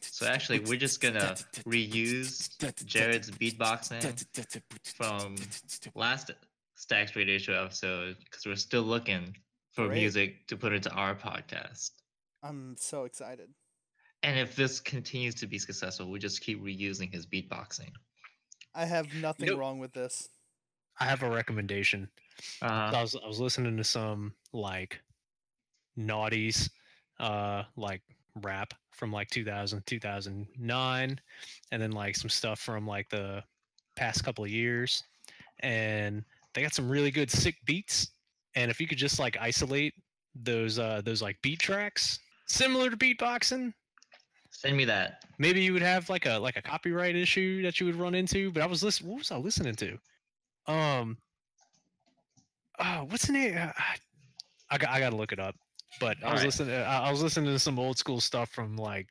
So actually, we're just gonna reuse Jared's beatboxing from last Stacks Radio Show episode because we're still looking for Great. music to put into our podcast. I'm so excited. And if this continues to be successful, we just keep reusing his beatboxing. I have nothing wrong with this. I have a recommendation. Uh, I was I was listening to some like naughties uh like rap from like 2000 2009 and then like some stuff from like the past couple of years and they got some really good sick beats and if you could just like isolate those uh those like beat tracks similar to beatboxing send me that. maybe you would have like a like a copyright issue that you would run into but i was listening what was i listening to um oh what's the name uh, i got i gotta look it up but i was Alright. listening I, I was listening to some old school stuff from like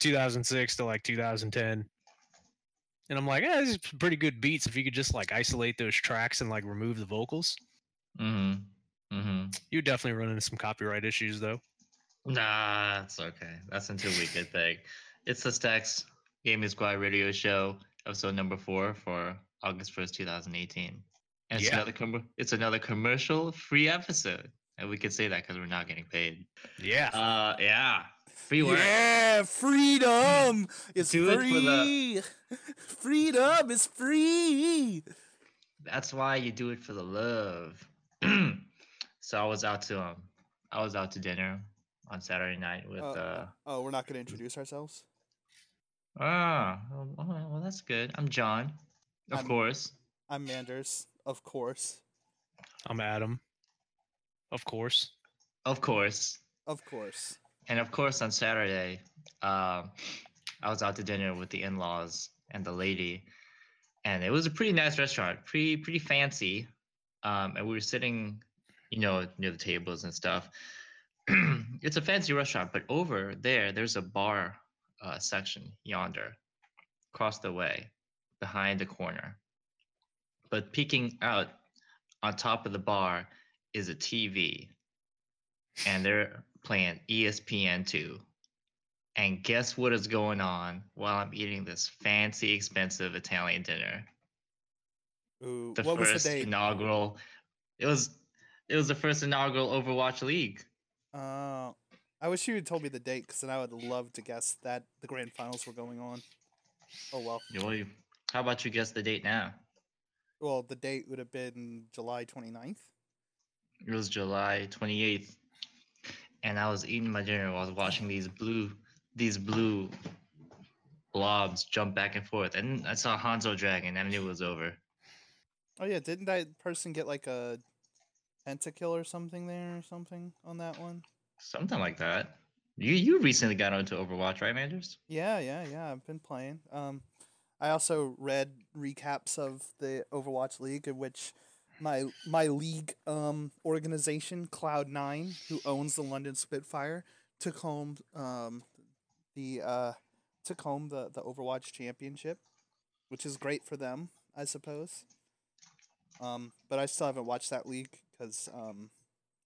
2006 to like 2010 and i'm like eh, this is pretty good beats if you could just like isolate those tracks and like remove the vocals Mm-hmm. Mm-hmm. you definitely run into some copyright issues though Nah, it's okay. That's until we get there. It's the Stacks Gaming Squad Radio Show, episode number four for August first, two thousand eighteen. And it's Yeah. another com- it's another commercial free episode, and we can say that because we're not getting paid. yeah Uh, yeah, free work. Yeah, freedom is Do it for free. Freedom is free. That's why you do it for the love. so I was out to um, I was out to dinner on Saturday night with Uh, uh. Oh, we're not going to introduce ourselves. Ah, well, well, well, that's good. I'm John, of I'm- course. I'm Manders, of course, i'm adam of course Of course. of course. And of course, on Saturday, um, I was out to dinner with the in-laws and the lady, and it was a pretty nice restaurant, pretty pretty fancy. Um, and we were sitting, you know, near the tables and stuff. it's a fancy restaurant, but over there, there's a bar uh, section yonder, across the way, behind the corner. But peeking out on top of the bar is a TV, and they're playing E ESPN2. And guess what is going on while I'm eating this fancy, expensive Italian dinner? Ooh, The what was first the date? inaugural. It was it was the first inaugural Overwatch League. Uh, I wish you had told me the date because then I would love to guess that the grand finals were going on. Oh well. You you- How about you guess the date now? Well, the date would have been July 29th. It was July 28th, and I was eating my dinner while I was watching these blue these blue blobs jump back and forth, and I saw Hanzo Dragon, and I knew it was over. Oh yeah, didn't that person get like a pentakill or something there or something on that one? Something like that. You you recently got onto Overwatch, right, Manders? Yeah, yeah, yeah. I've been playing. Um, I also read recaps of the Overwatch League, in which my my league um organization Cloud Nine, who owns the London Spitfire, took home um the uh took home the the Overwatch Championship, which is great for them, I suppose. Um, but I still haven't watched that league because um,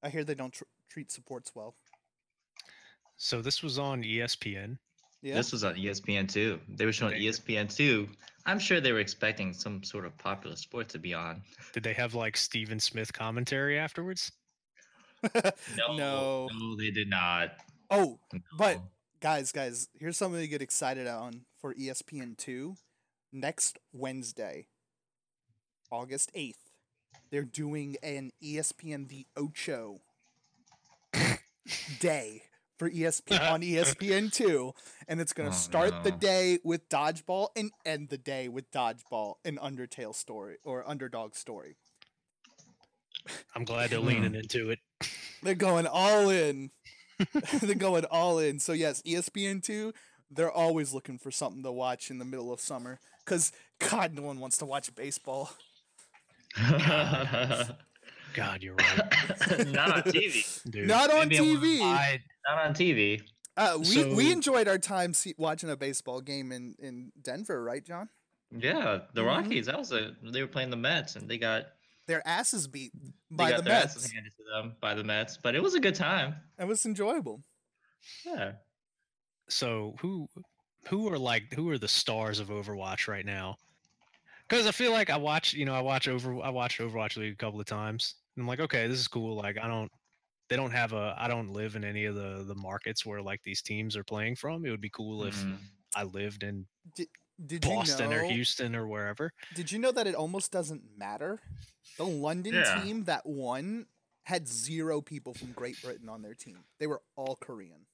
I hear they don't tr- treat supports well. So this was on ESPN. Yeah. This was on ESPN two. They were showing Okay. ESPN two. I'm sure they were expecting some sort of popular sport to be on. Did they have like Stephen Smith commentary afterwards? no. no, they did not. Oh, but guys, guys, here's something to get excited on for ESPN two. Next Wednesday, August eighth, they're doing an ESPN the Ocho day for E ESPN on ESPN two, and it's gonna Oh, start the day with dodgeball and end the day with dodgeball and Undertale story or Underdog story. I'm glad they're Hmm. leaning into it. They're going all in. they're going all in. So yes, ESPN two. They're always looking for something to watch in the middle of summer. Cause God, no one wants to watch baseball. God, you're right, not on TV. dude. Not on maybe I TV. I Not on TV. Uh, we we enjoyed our time see, watching a baseball game in in Denver, right, John? Yeah, the Mhm. Rockies. That was a. They were playing the Mets, and they got their asses beat They by got the their Mets. asses handed to them by the Mets, but it was a good time. It was enjoyable. Yeah. So who who are like who are the stars of Overwatch right now? Because I feel like I watch, you know, I watch over I watched Overwatch League a couple of times. And I'm like, okay, this is cool. Like I don't they don't have a I don't live in any of the the markets where like these teams are playing from. It would be cool if Mhm. I lived in Did Boston you know, or Houston or wherever. Did you know that it almost doesn't matter? The London Yeah. team that won had zero people from Great Britain on their team. They were all Korean.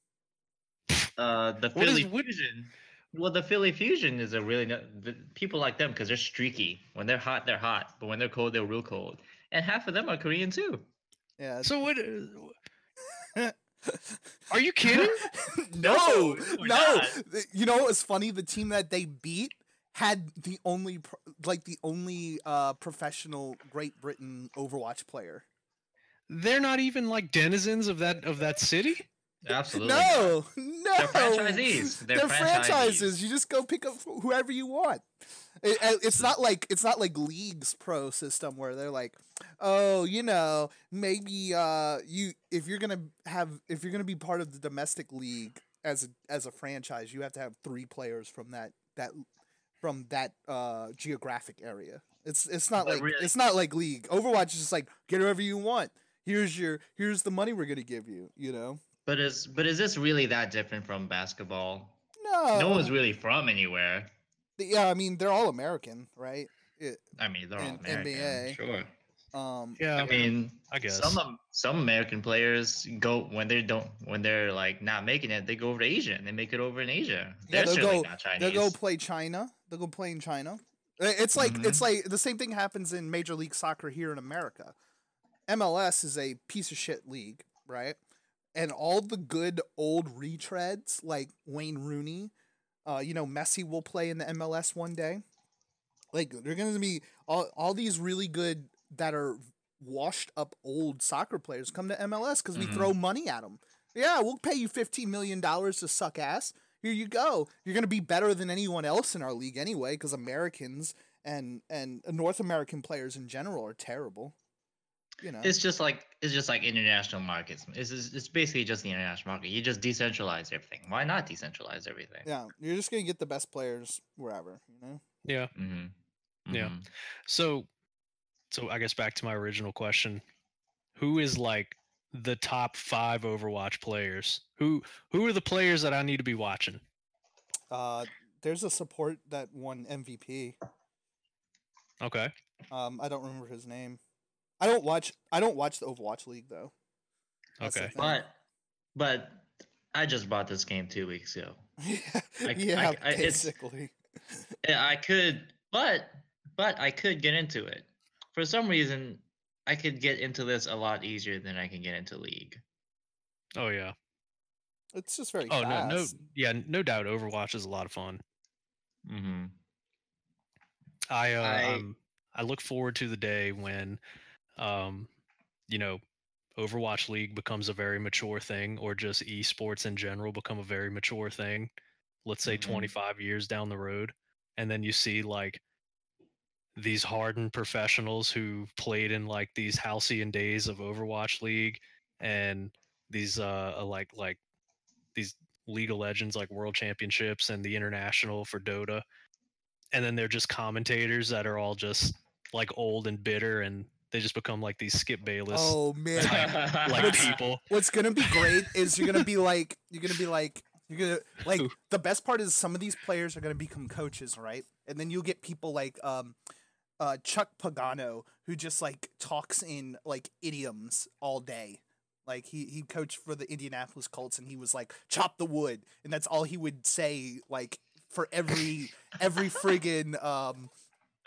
Uh, the What is- Philly what- Fusion. Well, the Philly Fusion is a really no- the, people like them because they're streaky. When they're hot, they're hot, but when they're cold, they're real cold. And half of them are Korean too. Yeah. So what uh, are you kidding? no, No, no. not. You know it's funny? The team that they beat had the only, like the only uh, professional Great Britain Overwatch player. They're not even like denizens of that of that city? Absolutely. No, no. They're franchisees. They're, They're franchisees. franchises. You just go pick up whoever you want. It, it's not like it's not like leagues pro system where they're like, oh, you know, maybe uh, you if you're gonna have if you're gonna be part of the domestic league as a as a franchise, you have to have three players from that that from that uh, geographic area. It's it's not But like really- it's not like league. Overwatch is just like get whoever you want. Here's your here's the money we're gonna give you. You know. But is but is this really that different from basketball? No, no one's really from anywhere. Yeah, I mean they're all American, right? It, I mean, they're all American. NBA. Sure. um, Yeah, I mean, I guess. some some American players go when they don't when they're like not making it, they go over to Asia and they make it over in Asia. Yeah, They're they'll go- they'll go play China. They'll go play in China. It's like it's Mhm. like the same thing happens in Major League Soccer here in America. MLS is a piece of shit league, right? And all the good old retreads like Wayne Rooney, uh, you know, Messi will play in the MLS one day. Like they're gonna be all all these really good that are washed up old soccer players come to MLS because we Mhm. throw money at them. Yeah, we'll pay you fifteen million dollars to suck ass. Here you go. You're gonna be better than anyone else in our league anyway, because Americans and and North American players in general are terrible. You know. It's just like it's just like international markets. It's it's basically just the international market. You just decentralize everything. Why not decentralize everything? yeah, you're just gonna get the best players wherever. You know. yeah. Mm-hmm. Yeah. So, so I guess back to my original question: Who is like the top five Overwatch players? Who who are the players that I need to be watching? Uh, there's a support that won MVP. Okay. Um, I don't remember his name. I don't watch. I don't watch the Overwatch League though. That's Okay. But but I just bought this game two weeks ago. yeah, I- yeah, I- it's- basically. Yeah, I could, but but I could get into it. For some reason, I could get into this a lot easier than I can get into League. Oh yeah. It's just very Oh no, no, yeah, no doubt. Overwatch is a lot of fun. Mm-hmm. I uh, I- um, I look forward to the day when, um, you know, Overwatch League becomes a very mature thing, or just esports in general become a very mature thing. Let's say Mhm. 25 years down the road, and then you see like these hardened professionals who played in like these halcyon days of Overwatch League, and these uh uh, like like these League of Legends like World Championships and the International for Dota, and then they're just commentators that are all just like old and bitter, and they just become like these Skip Bayless Oh man, like What's- people. what's gonna be great is you're gonna be like you're gonna be like you're gonna like the best part is some of these players are gonna become coaches, right? And then you'll get people like um uh Chuck Pagano who just like talks in like idioms all day. Like he he coached for the Indianapolis Colts and he was like chop the wood and that's all he would say like for every every friggin' um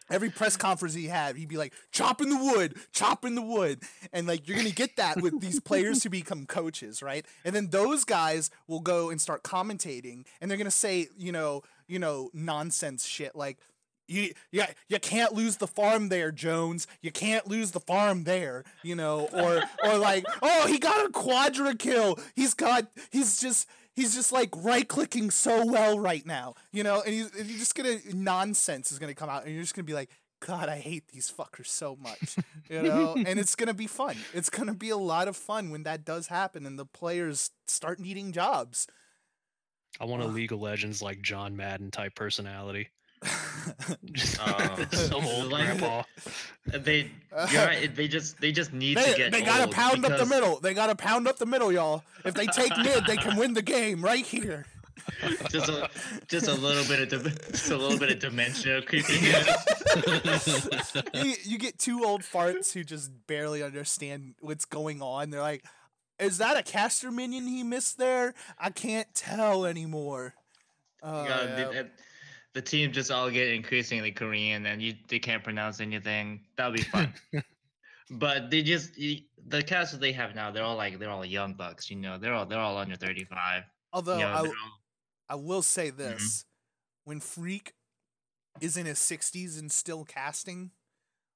every press conference he had, he'd be like, chopping the wood, chopping the wood. And like, you're going to get that with these players who become coaches, right? And then those guys will go and start commentating and they're going to say, you know, you know, nonsense shit like, you, yeah, you can't lose the farm there, Jones. You can't lose the farm there, you know, or or like, oh, he got a quadra kill. He's got, he's just, he's just like right clicking so well right now, you know, and he's, and you're just gonna nonsense is gonna come out, and you're just gonna be like, God, I hate these fuckers so much. You know, and it's gonna be fun. It's gonna be a lot of fun when that does happen and the players start needing jobs. I want a League of Legends like John Madden type personality. Oh, just some old Like- grandpa. Uh, they, you're right. They just, they just need to get. they gotta old pound up the middle. They gotta pound up the middle, y'all. If they take mid, they can win the game right here. Just a, just a little bit of, dim- just a little bit of dementia creeping in. you, you get two old farts who just barely understand what's going on. They're like, "Is that a caster minion he missed there? I can't tell anymore." Oh, Yeah, yeah. the, the- the team just all get increasingly Korean, and you they can't pronounce anything. That'll be fun. but they just the casters they have now, they're all like they're all young bucks. You know, they're all they're all under thirty five. Although you know, I, all- I will say mm-hmm. this: when Phreak is in his sixties and still casting,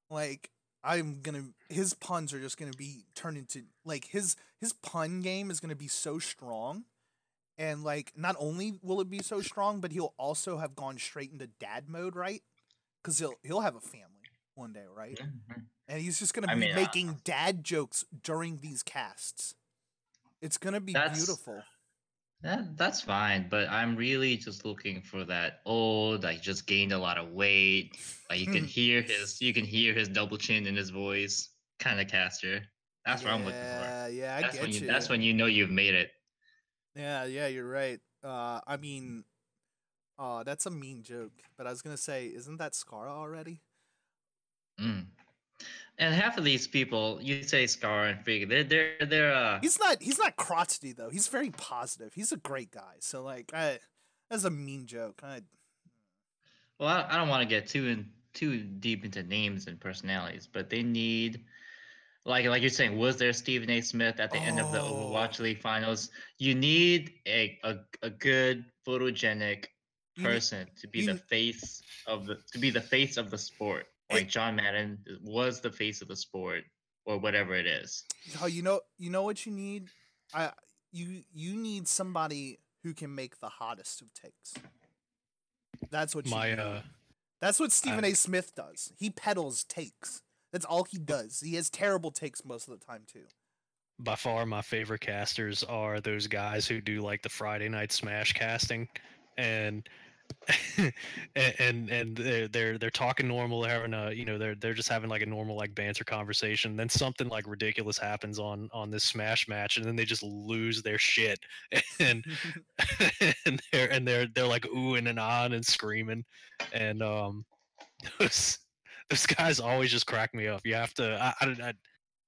like I'm gonna, his puns are just gonna be turned into like his his pun game is gonna be so strong, and like not only will it be so strong, but he'll also have gone straight into dad mode, right? Because he'll he'll have a family one day, right? Mhm. And he's just gonna I be mean, uh, making dad jokes during these casts. It's gonna be beautiful. That that's fine, but I'm really just looking for that old, like just gained a lot of weight. Like you can hear his, you can hear his double chin in his voice, kind of caster. That's what I'm looking for. Yeah, yeah, I That's get when you, you. That's when you know you've made it. Yeah, yeah, you're right. Uh, I mean, uh, that's a mean joke. But I was gonna say, isn't that Scarra already? Mm. And half of these people, you say Scar and Phreak, they're they're they're uh He's not. He's not crotchety though. He's very positive. He's a great guy. So like, I, that's a mean joke. I, well, I, I don't want to get too in too deep into names and personalities, but they need like like you're saying, was there Stephen A. Smith at the end of the Oh. Overwatch League finals? You need a a, a good photogenic you need- person to be you the face of the to be the face of the sport. Like It- John Madden was the face of the sport or whatever it is. oh, you know, you know what you need. I, you, you need somebody who can make the hottest of takes. That's what you My need. uh That's what Stephen I- A. Smith does. He peddles takes. That's all he does. He has terrible takes most of the time too. by far my favorite casters are those guys who do like the Friday night smash casting and and and, and they're, they're they're talking normal they're having a you know they're they're just having like a normal like banter conversation then something like ridiculous happens on on this smash match and then they just lose their shit and and they're and they're they're like oohing and on and screaming and um those those guys always just crack me up you have to i i, I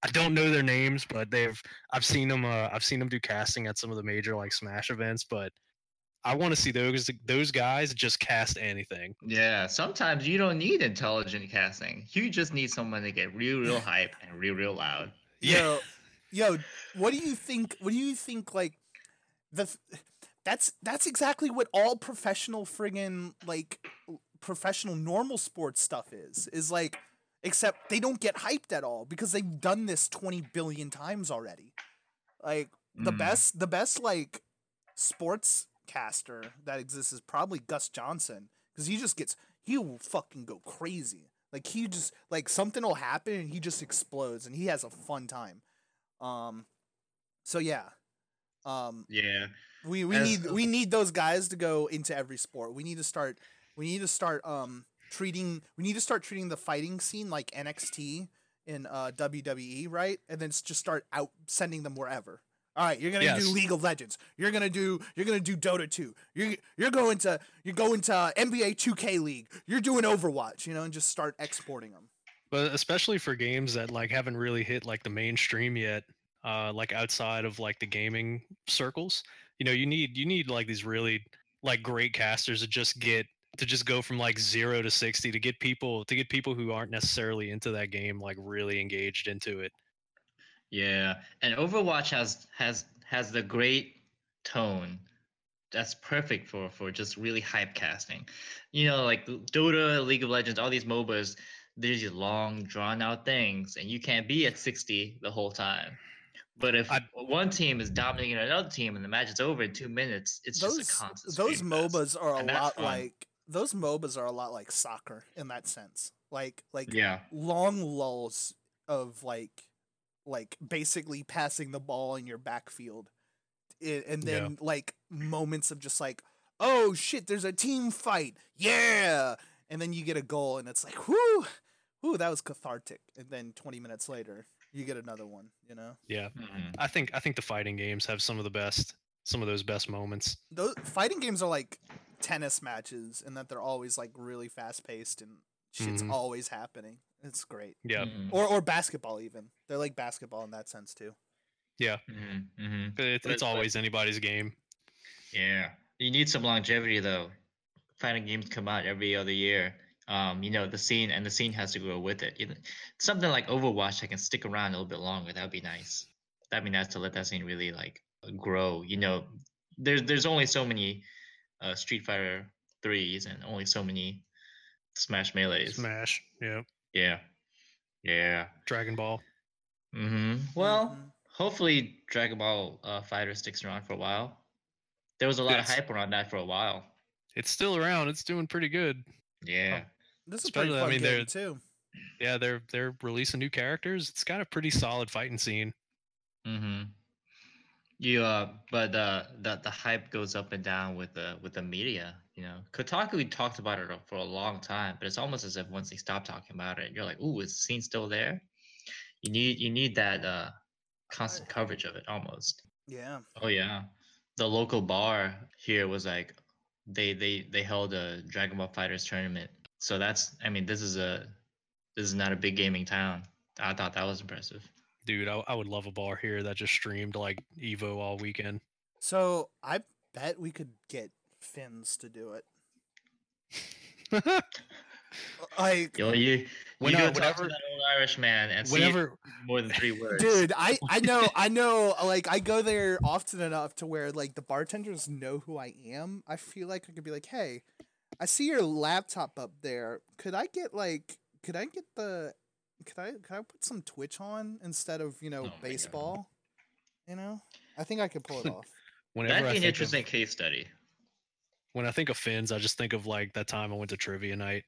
I don't know their names, but they've I've seen them. Uh, I've seen them do casting at some of the major like Smash events. But I want to see those those guys just cast anything. Yeah, sometimes you don't need intelligent casting. You just need someone to get real, real hype and real, real loud. Yo, yo, what do you think? What do you think? Like the f- that's that's exactly what all professional friggin' like professional normal sports stuff is. Is like, except they don't get hyped at all because they've done this twenty billion times already. Like the Mm. best, the best like sports caster that exists is probably Gus Johnson because he just gets he will fucking go crazy. Like he just like something will happen and he just explodes and he has a fun time. Um, so yeah, um, Yeah, we we As- need we need those guys to go into every sport. We need to start we need to start um treating we need to start treating the fighting scene like NXT in uh WWE, right? And then just start out sending them wherever. All right, you're gonna do Yes. League of Legends. You're gonna do you're gonna do Dota 2. You're you're going to you're going to NBA 2K League. You're doing Overwatch, you know, and just start exporting them. But especially for games that like haven't really hit like the mainstream yet, uh, like outside of like the gaming circles, you know, you need you need like these really like great casters to just get to just go from like zero to sixty to get people to get people who aren't necessarily into that game like really engaged into it. yeah. And Overwatch has has has the great tone that's perfect for for just really hype casting. You know, like Dota, League of Legends, all these MOBAs, there's these long, drawn out things, and you can't be at 60 the whole time. But if I- one team is dominating another team and the match is over in two minutes, it's those just a constant. those. MOBAs are a lot fun. like those MOBAs are a lot like soccer in that sense. Like like Yeah. long lulls of like like basically passing the ball in your backfield I- and Yeah. then like moments of just like oh shit there's a team fight yeah and then you get a goal and it's like whoo whoo that was cathartic and then 20 minutes later you get another one you know Yeah, Mhm. I think I think the fighting games have some of the best, some of those best moments. those fighting games are like tennis matches and that they're always like really fast paced and shit's Mhm. always happening it's great Yeah, Mhm. or or basketball even they're like basketball in that sense too yeah. Mhm. Mhm. But It's, But it's but- always anybody's game. Yeah. You need some longevity though. Fighting games come out every other year. Um, you know, the scene and the scene has to grow with it. You know, something like Overwatch that can stick around a little bit longer. That'd be nice. That'd be nice to let that scene really like grow. You know, there's there's only so many uh, Street Fighter threes and only so many Smash Melees. Smash. Yeah. Yeah. Yeah. Dragon Ball. Mm-hmm. Well, Mhm. hopefully Dragon Ball uh, Fighter sticks around for a while. There was a lot Yes. of hype around that for a while. It's still around. It's doing pretty good. Yeah. this is pretty especially- I fun mean, game too Yeah, they're they're releasing new characters. It's got a pretty solid fighting scene. Mm-hmm. You uh, but uh, the the hype goes up and down with the with the media. You know, Kotaku we talked about it for a long time, but it's almost as if once they stop talking about it, you're like, "Ooh, is the scene still there?" You need you need that uh, constant coverage of it almost. yeah Oh yeah, the local bar here was like, they they they held a Dragon Ball FighterZ tournament. So that's I mean, this is a this is not a big gaming town. I thought that was impressive. Dude, I, I would love a bar here that just streamed like Evo all weekend. so i bet we could get Finns to do it like Yo, you When, you go talk to that old Irish man and see more than three words. dude i i know i know like i go there often enough to where like the bartenders know who i am i feel like i could be like hey i see your laptop up there could i get like could i get the could i could i put some twitch on instead of you know Oh baseball you know i think i could pull it off whenever That'd I be an interesting of, case study. when I think of Fins, I just think of like that time I went to trivia night,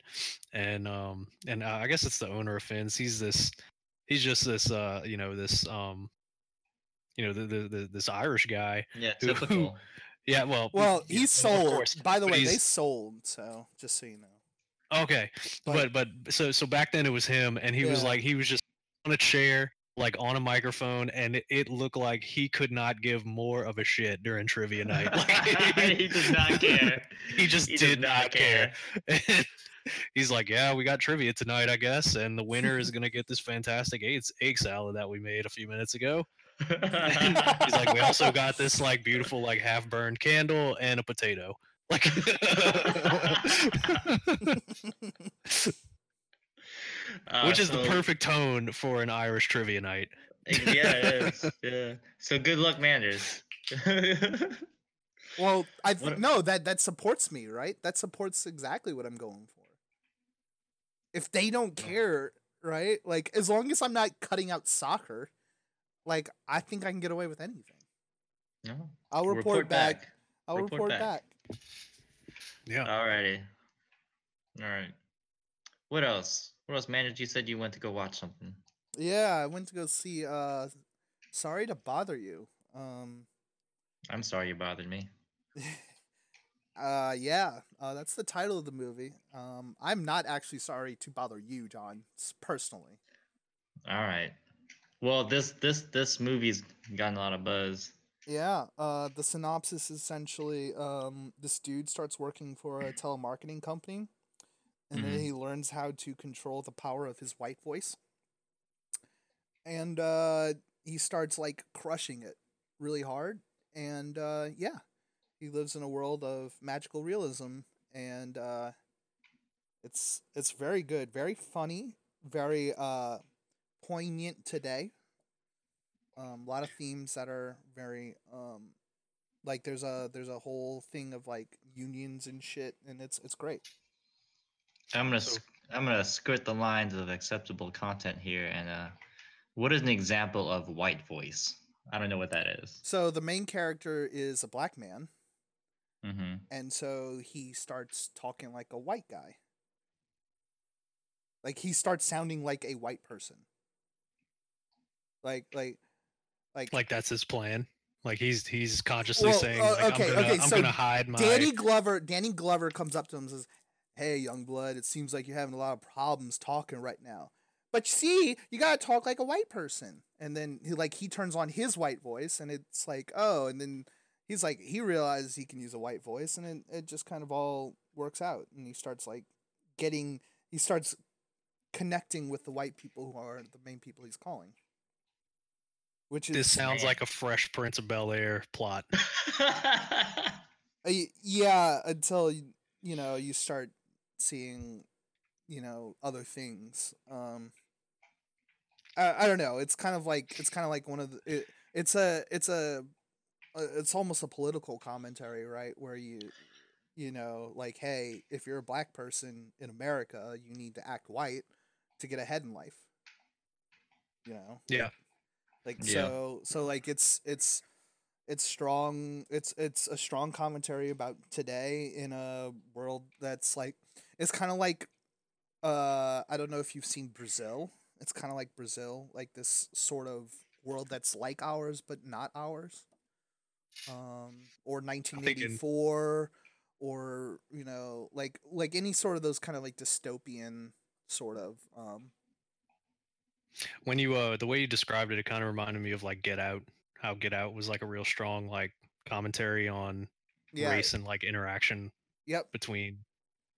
and um and I guess it's the owner of Fins. He's this, he's just this uh you know this um, you know the the, the this Irish guy. Yeah, Who- typical. Yeah, well, well yeah, he's sold course, by the but way they sold so just so you know Okay, But- but but so so back then it was him, and he was like he was just on a chair, like on a microphone, and it, it looked like he could not give more of a shit during trivia night. Like, he does not care. He just He did does not care. He's like, yeah, we got trivia tonight, I guess, and the winner is gonna get this fantastic egg, egg salad that we made a few minutes ago. He's like, we also got this like beautiful like half burned candle and a potato. Like, Uh, which is the perfect tone for an Irish trivia night. Yeah, it is. Yeah. So good luck, Manders. Well, I What- th- no that that supports me, right? That supports exactly what I'm going for. If they don't Yeah. care, right? Like as long as I'm not cutting out soccer, like I think I can get away with anything. no. I'll report, back. I'll Report report, back. back. Yeah. Alrighty. All right. What else? What else, Manders? You said you went to go watch something. Yeah, I went to go see uh Sorry to bother you. Um I'm sorry you bothered me. uh yeah, uh that's the title of the movie. Um I'm not actually sorry to bother you, John, personally. All right. Well, this this this movie's gotten a lot of buzz. Yeah, uh, the synopsis is essentially um, this dude starts working for a telemarketing company, and then Mhm. he learns how to control the power of his white voice, and uh, he starts like crushing it really hard. And uh, yeah, he lives in a world of magical realism, and uh, it's it's very good, very funny, very uh, poignant today um, a lot of themes that are very um, like there's a there's a whole thing of like unions and shit, and it's it's great. I'm gonna So- I'm gonna skirt the lines of acceptable content here, and uh, what is an example of white voice? I don't know what that is. So the main character is a black man, Mm-hmm. and so he starts talking like a white guy. Like he starts sounding like a white person. Like like like Like that's his plan. Like he's he's consciously Well, saying, uh, like, okay, I'm, gonna, okay, I'm so gonna hide my. Danny Glover Danny Glover comes up to him and says, "Hey, young blood, it seems like you're having a lot of problems talking right now. But you see, you gotta talk like a white person." And then he like he turns on his white voice, and it's like, oh, and then he's like he realizes he can use a white voice, and it, it just kind of all works out, and he starts like getting he starts connecting with the white people who are the main people he's calling. Which is This sounds Man. like a Fresh Prince of Bel Air plot. Uh, yeah, until you know you start seeing, you know, other things. Um, I, I don't know. It's kind of like it's kind of like one of the. It, it's a it's a uh, it's almost a political commentary, right? Where you you know like, hey, if you're a black person in America, you need to act white to get ahead in life. You know. Yeah. Like Yeah. so so like it's it's it's strong it's it's a strong commentary about today in a world that's like it's kind of like uh I don't know if you've seen Brazil. It's kind of like Brazil, like this sort of world that's like ours but not ours. Um or 1984 or you know like like any sort of those kind of like dystopian sort of um When you uh the way you described it, it kind of reminded me of like Get Out. How Get Out was like a real strong like commentary on yeah race and like interaction yep between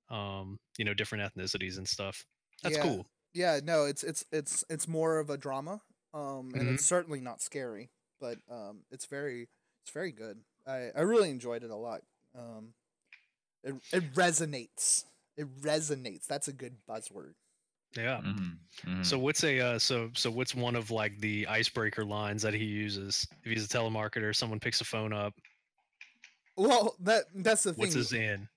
um you know different ethnicities and stuff. That's Yeah. cool. Yeah, no, it's it's it's it's more of a drama, um, and Mm-hmm. it's certainly not scary, but um, it's very it's very good. I I really enjoyed it a lot. Um, it it resonates. It resonates. That's a good buzzword. Yeah. Mhm, mhm. So what's a uh, so so what's one of like the icebreaker lines that he uses if he's a telemarketer? Someone picks a phone up. Well, that that's the thing. What's his in?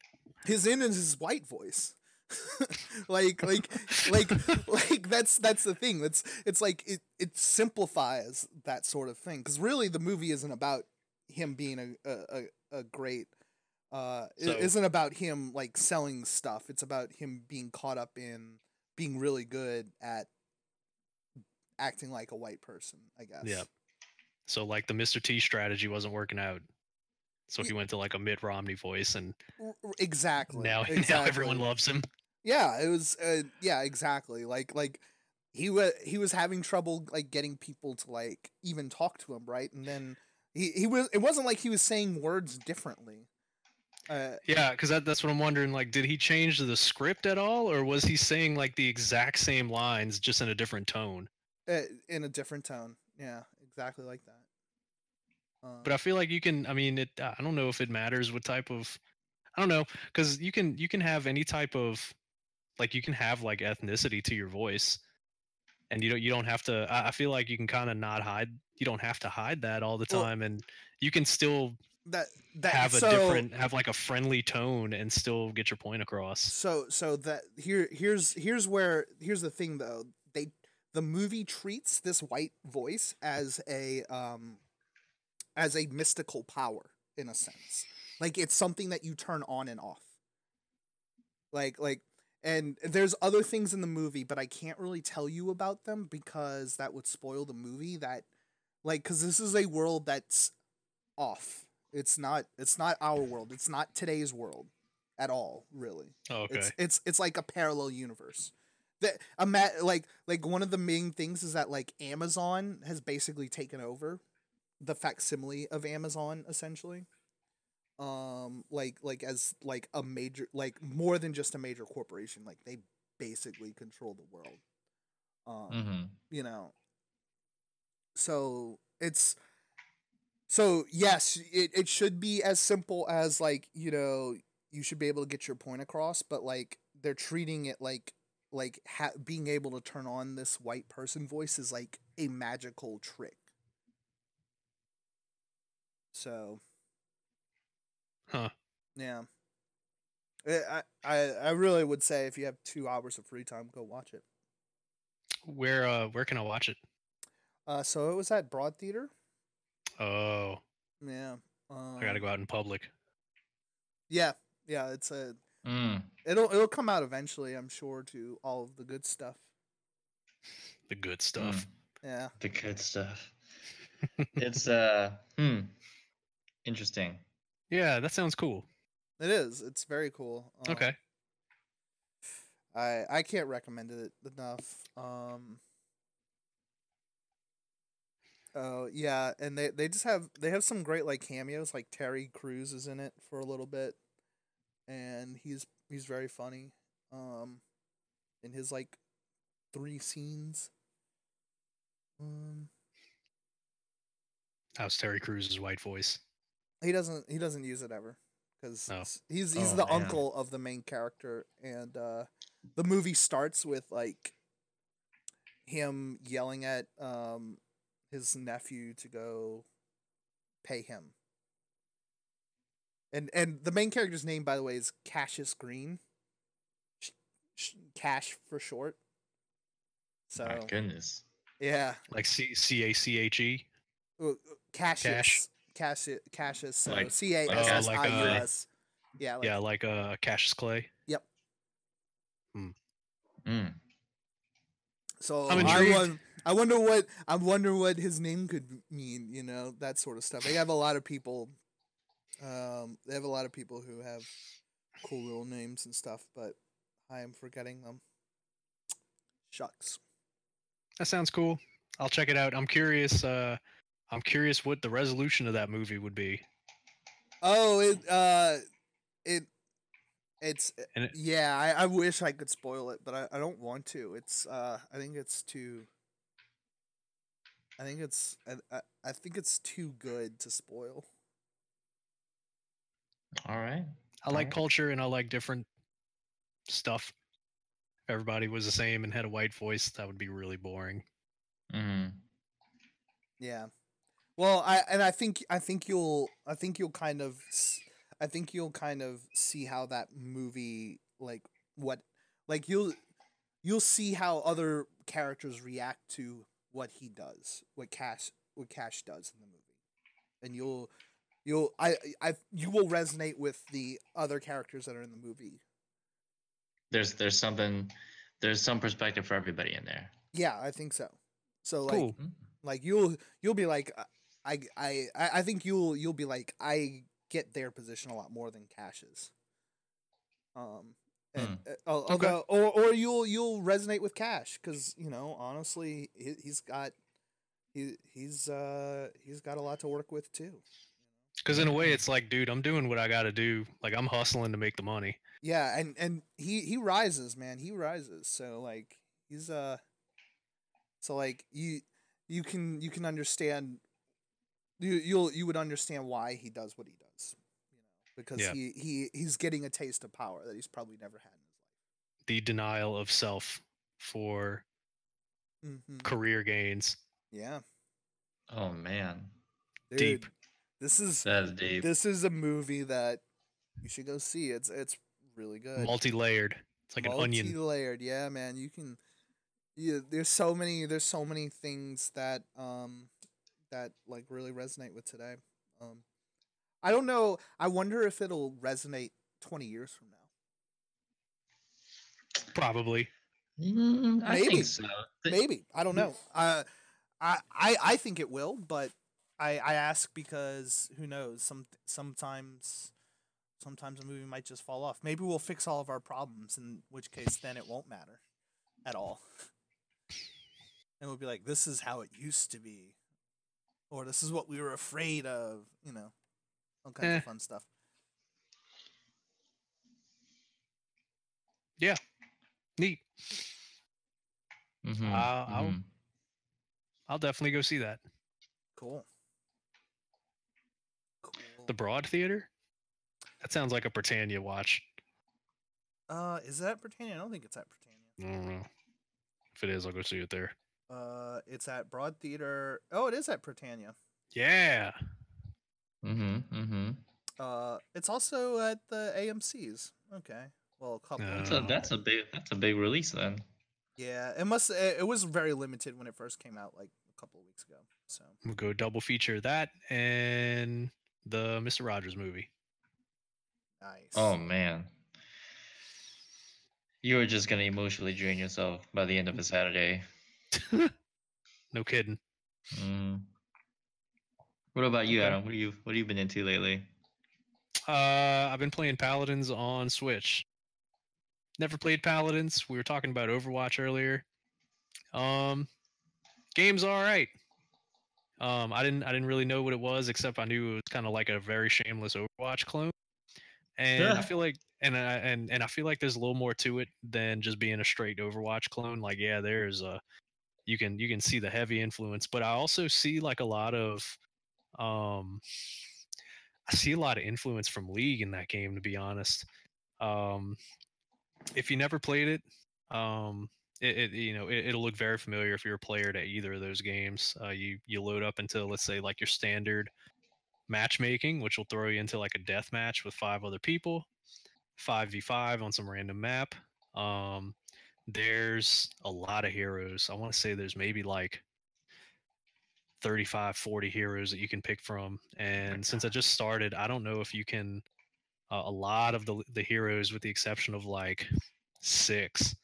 his in is his white voice. like like like like that's that's the thing. That's it's like it it simplifies that sort of thing because really the movie isn't about him being a a, a, a great. Uh, it So- isn't about him like selling stuff. It's about him being caught up in being really good at acting like a white person. I guess. Yeah. So like the Mr. T strategy wasn't working out. So he went to like a Mitt Romney voice, and Exactly. now exactly. now everyone loves him. Yeah, it was. Uh, yeah, exactly. Like like he was he was having trouble like getting people to like even talk to him, right? And then he he was. It wasn't like he was saying words differently. Uh, Yeah, because that, that's what I'm wondering. Like, did he change the script at all, or was he saying like the exact same lines just in a different tone? uh, in a different tone. Yeah, exactly like that. Um, But I feel like you can. I mean, it. I don't know if it matters what type of. I don't know, because you can you can have any type of, like you can have like ethnicity to your voice, and you don't you don't have to. I, I feel like you can kind of not hide. You don't have to hide that all the Well- time, and you can still that that have a so, different have like a friendly tone and still get your point across. So so that here here's here's where here's the thing though. They the movie treats this white voice as a um as a mystical power in a sense. Like it's something that you turn on and off. Like like and there's other things in the movie but I can't really tell you about them because that would spoil the movie that like cuz this is a world that's off it's not it's not our world it's not today's world at all really Oh, okay. it's it's it's like a parallel universe. That ima- like like one of the main things is that like Amazon has basically taken over the facsimile of Amazon essentially. Um like like as like a major like more than just a major corporation like they basically control the world. Um Mhm. you know so it's so yes it, it should be as simple as like you know you should be able to get your point across but like they're treating it like like ha- being able to turn on this white person voice is like a magical trick so Huh. yeah I, I I really would say if you have two hours of free time, go watch it. Where uh where can I watch it? Uh, so it was at Broad Theater. Oh, Yeah. Um, I gotta go out in public. Yeah, yeah. It's a Mm. It'll it'll come out eventually, I'm sure, to all of the good stuff. The good stuff. Yeah. The good stuff. it's uh hmm. Interesting. Yeah, that sounds cool. It is. It's very cool. Um, Okay. I I can't recommend it enough. Um Oh yeah, and they they just have they have some great like cameos. Like Terry Crews is in it for a little bit, and he's he's very funny. Um, in his like three scenes. Um, How's Terry Crews' white voice? he doesn't he doesn't use it ever because Oh. he's he's Oh, the man. uncle of the main character and uh the movie starts with like him yelling at um his nephew to go pay him and and the main character's name by the way is Cassius Green Sh- sh- cash for short so My goodness. yeah Like C C A C H E? Uh, Cassius Cassius Cassius so Like- C A S S I U uh, yeah like yeah, like uh Cassius Clay. Yep. Hmm. Mm. So I'm I, intrigued. I wonder what I wonder what his name could mean. You know that sort of stuff. They have a lot of people. Um, they have a lot of people who have cool little names and stuff, but I am forgetting them. Shucks. That sounds cool. I'll check it out. I'm curious. Uh, I'm curious what the resolution of that movie would be. Oh, it uh, it it's it- yeah. I, I wish I could spoil it, but I, I don't want to. It's uh, I think it's too. I think it's I, I, I think it's too good to spoil. All right. I like Alright. culture and I like different stuff. If everybody was the same and had a white voice, that would be really boring. Mm-hmm. Yeah. Well, I and I think I think you'll I think you'll kind of I think you'll kind of see how that movie like what like you'll you'll see how other characters react to what he does, what Cash what Cash does in the movie. And you'll you'll I I you will resonate with the other characters that are in the movie. There's there's something there's some perspective for everybody in there. Yeah, I think so. So like Cool. like you'll you'll be like I I I I think you'll you'll be like I get their position a lot more than Cash's. Um, and uh, al- Okay. or or you'll you'll resonate with Cash because you know honestly he, he's got he he's uh he's got a lot to work with too. Because in a way, it's like, dude, I'm doing what I got to do. Like I'm hustling to make the money. Yeah, and and he he rises, man. He rises. So like he's uh so like you you can you can understand you you'll you would understand why he does what he does, because Yeah. he he he's getting a taste of power that he's probably never had in his life. The denial of self for. Mm-hmm. career gains. Yeah. Oh man. Deep. This is That's deep. this is a movie that you should go see. It's it's really good. Multi-layered. It's like an onion. Multi-layered, yeah, man. You can. Yeah, there's so many. There's so many things that um that like really resonate with today. Um, I don't know. I wonder if it'll resonate 20 years from now. Probably. Mm, I Maybe. think so. Maybe I don't know. Uh, I I I think it will, but I I ask because who knows? Some sometimes. Sometimes a movie might just fall off. Maybe we'll fix all of our problems, in which case then it won't matter at all. And we'll be like, this is how it used to be. Or this is what we were afraid of, you know. All kinds Eh. of fun stuff. Yeah, neat. mhm, Uh, I'll- mhm. I'll definitely go see that. Cool. Cool. The Broad Theater. That sounds like a Britannia watch. uh is that Britannia? I don't think it's at Britannia. I don't know. If it is, I'll go see it there. Uh it's at Broad Theater. Oh, it is at Britannia. Yeah. Mhm, mhm. Uh it's also at the AMC's. Okay. Well, a couple. That's a that's a big that's a big release then. Yeah, it must it, it was very limited when it first came out like a couple of weeks ago. So, We'll go double feature that and the Mr. Rogers movie. nice. Oh man. You were just gonna emotionally drain yourself by the end of a Saturday. no kidding. Mm. What about you, Adam? What do you what have you been into lately? Uh, I've been playing Paladins on Switch. Never played Paladins. We were talking about Overwatch earlier. Um, game's all right. Um, I didn't I didn't really know what it was except I knew it was kind of like a very shameless Overwatch clone. And I feel like and I and and I feel like there's a little more to it than just being a straight Overwatch clone. Like yeah, there's a you can you can see the heavy influence, but I also see like a lot of um I see a lot of influence from League in that game to be honest. Um if you never played it, um it, it you know it, it'll look very familiar if you're a player to either of those games. Uh, you you load up into let's say like your standard matchmaking, which will throw you into like a death match with five other people, five v five on some random map. Um, there's a lot of heroes. I want to say there's maybe like 35 40 heroes that you can pick from and since i just started i don't know if you can uh, a lot of the the heroes with the exception of like six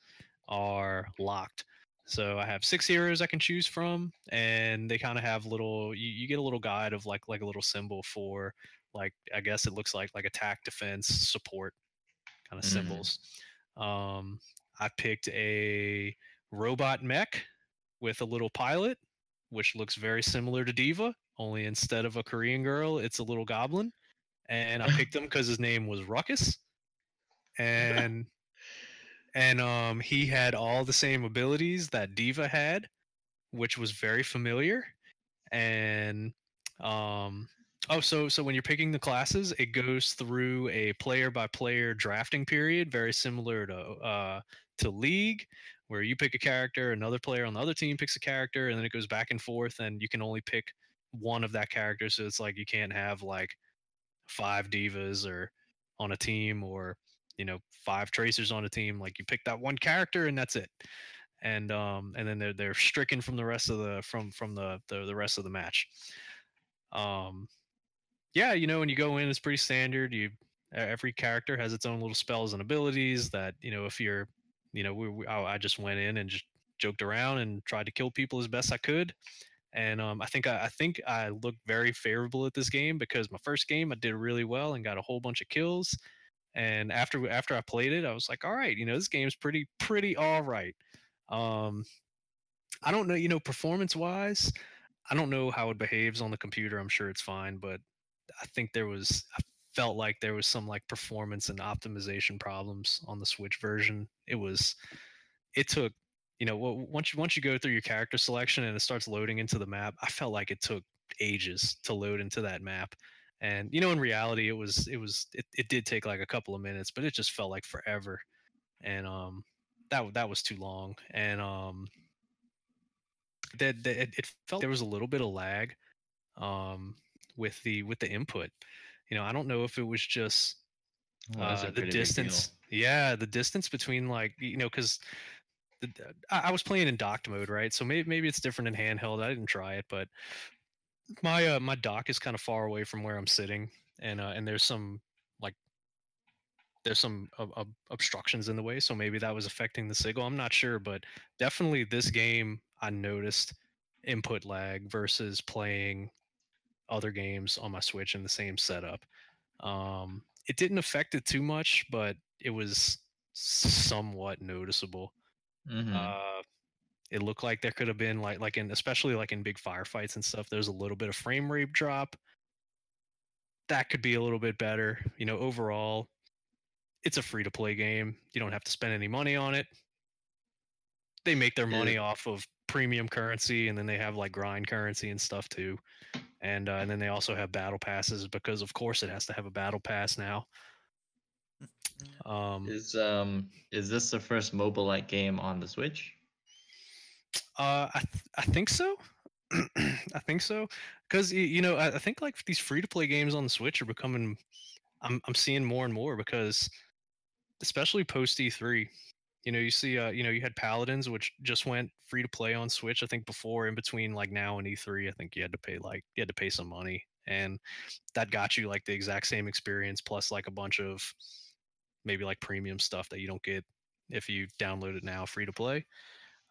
are locked. So i have six heroes i can choose from and they kind of have little you, you get a little guide of like like a little symbol for like i guess it looks like like attack defense support kind of Mhm. symbols. Um i picked a robot mech with a little pilot which looks very similar to D.Va only instead of a korean girl it's a little goblin. And i picked him because his name was ruckus. And and um he had all the same abilities that D.Va had which was very familiar. And um oh so so when you're picking the classes it goes through a player by player drafting period very similar to uh to league where you pick a character another player on the other team picks a character and then it goes back and forth and you can only pick one of that character so it's like you can't have like five D.Vas or on a team or you know five tracers on a team like you pick that one character and that's it. And um and then they're they're stricken from the rest of the from from the the, the rest of the match. Um yeah you know when you go in it's pretty standard. You every character has its own little spells and abilities that you know if you're you know we, we, I just went in and just joked around and tried to kill people as best I could and um, I think I, I think I looked very favorable at this game because my first game I did really well and got a whole bunch of kills. And after after I played it, I was like, all right, you know, this game's pretty pretty all right. Um, I don't know, you know, performance wise, I don't know how it behaves on the computer. I'm sure it's fine, but I think there was I felt like there was some like performance and optimization problems on the Switch version. It was it took you know once you once you go through your character selection and it starts loading into the map i felt like it took ages to load into that map. And you know in reality it was it was it, it did take like a couple of minutes but it just felt like forever. And um that that was too long. And um that, that it felt there was a little bit of lag um with the with the input you know i don't know if it was just Well, uh, the pretty big deal. distance yeah the distance between like you know because I, I was playing in docked mode right? So maybe maybe it's different in handheld. I didn't try it but my uh my dock is kind of far away from where i'm sitting and uh and there's some like there's some ob- obstructions in the way so maybe that was affecting the signal. I'm not sure but definitely this game i noticed input lag versus playing other games on my switch in the same setup. Um it didn't affect it too much but it was somewhat noticeable. Mhm. uh it looked like there could have been like like in especially like in big firefights and stuff there's a little bit of frame rate drop. That could be a little bit better. You know overall it's a free to play game. You don't have to spend any money on it. They make their money Yeah. off of premium currency and then they have like grind currency and stuff too and uh, and then they also have battle passes because of course it has to have a battle pass now um Is um is this the first mobile like game on the Switch? Uh, I th- I think so. I think so because you know I, I think like these free to play games on the Switch are becoming. I'm I'm seeing more and more because, especially post E3, you know you see uh you know you had Paladins which just went free to play on Switch. I think before in between like now and E3, I think you had to pay like you had to pay some money and that got you like the exact same experience plus like a bunch of maybe like premium stuff that you don't get if you download it now, free to play.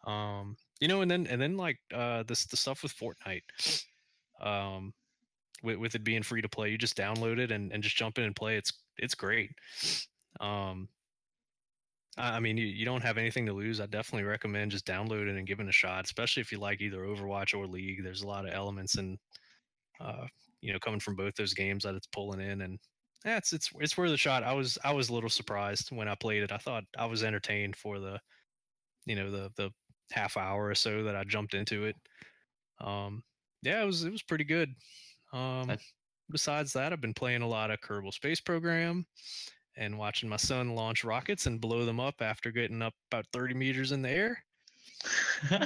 Um, you know, and then and then like uh, this the stuff with Fortnite. Um, with, with it being free to play, you just download it and, and just jump in and play. It's it's great. Um, I mean, you, you don't have anything to lose. I definitely recommend just downloading and giving a shot, especially if you like either Overwatch or League. There's a lot of elements and uh, you know coming from both those games that it's pulling in, and yeah, it's it's it's worth a shot. I was I was a little surprised when I played it. I thought I was entertained for the you know the the half hour or so that I jumped into it. Um, yeah, it was it was pretty good. Um, besides that, I've been playing a lot of Kerbal Space Program and watching my son launch rockets and blow them up after getting up about 30 meters in the air.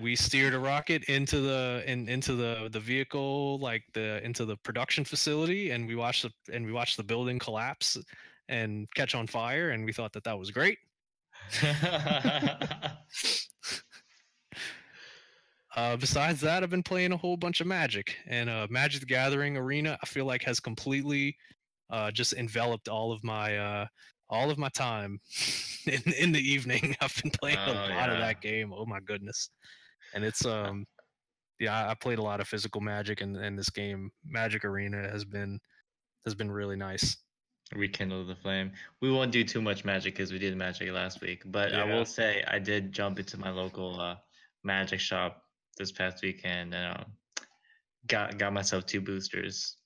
we steered a rocket into the in, into the the vehicle like the into the production facility and we watched the and we watched the building collapse and catch on fire and we thought that that was great uh, besides that i've been playing a whole bunch of magic and uh, magic the gathering arena i feel like has completely uh, just enveloped all of my uh, all of my time in in the evening. I've been playing oh, a lot yeah. of that game. Oh my goodness! And it's um, yeah, I played a lot of physical magic, and and this game, Magic Arena, has been has been really nice. Rekindle the flame. We won't do too much magic because we did magic last week, but yeah. I will say I did jump into my local uh, magic shop this past weekend and um, got got myself two boosters.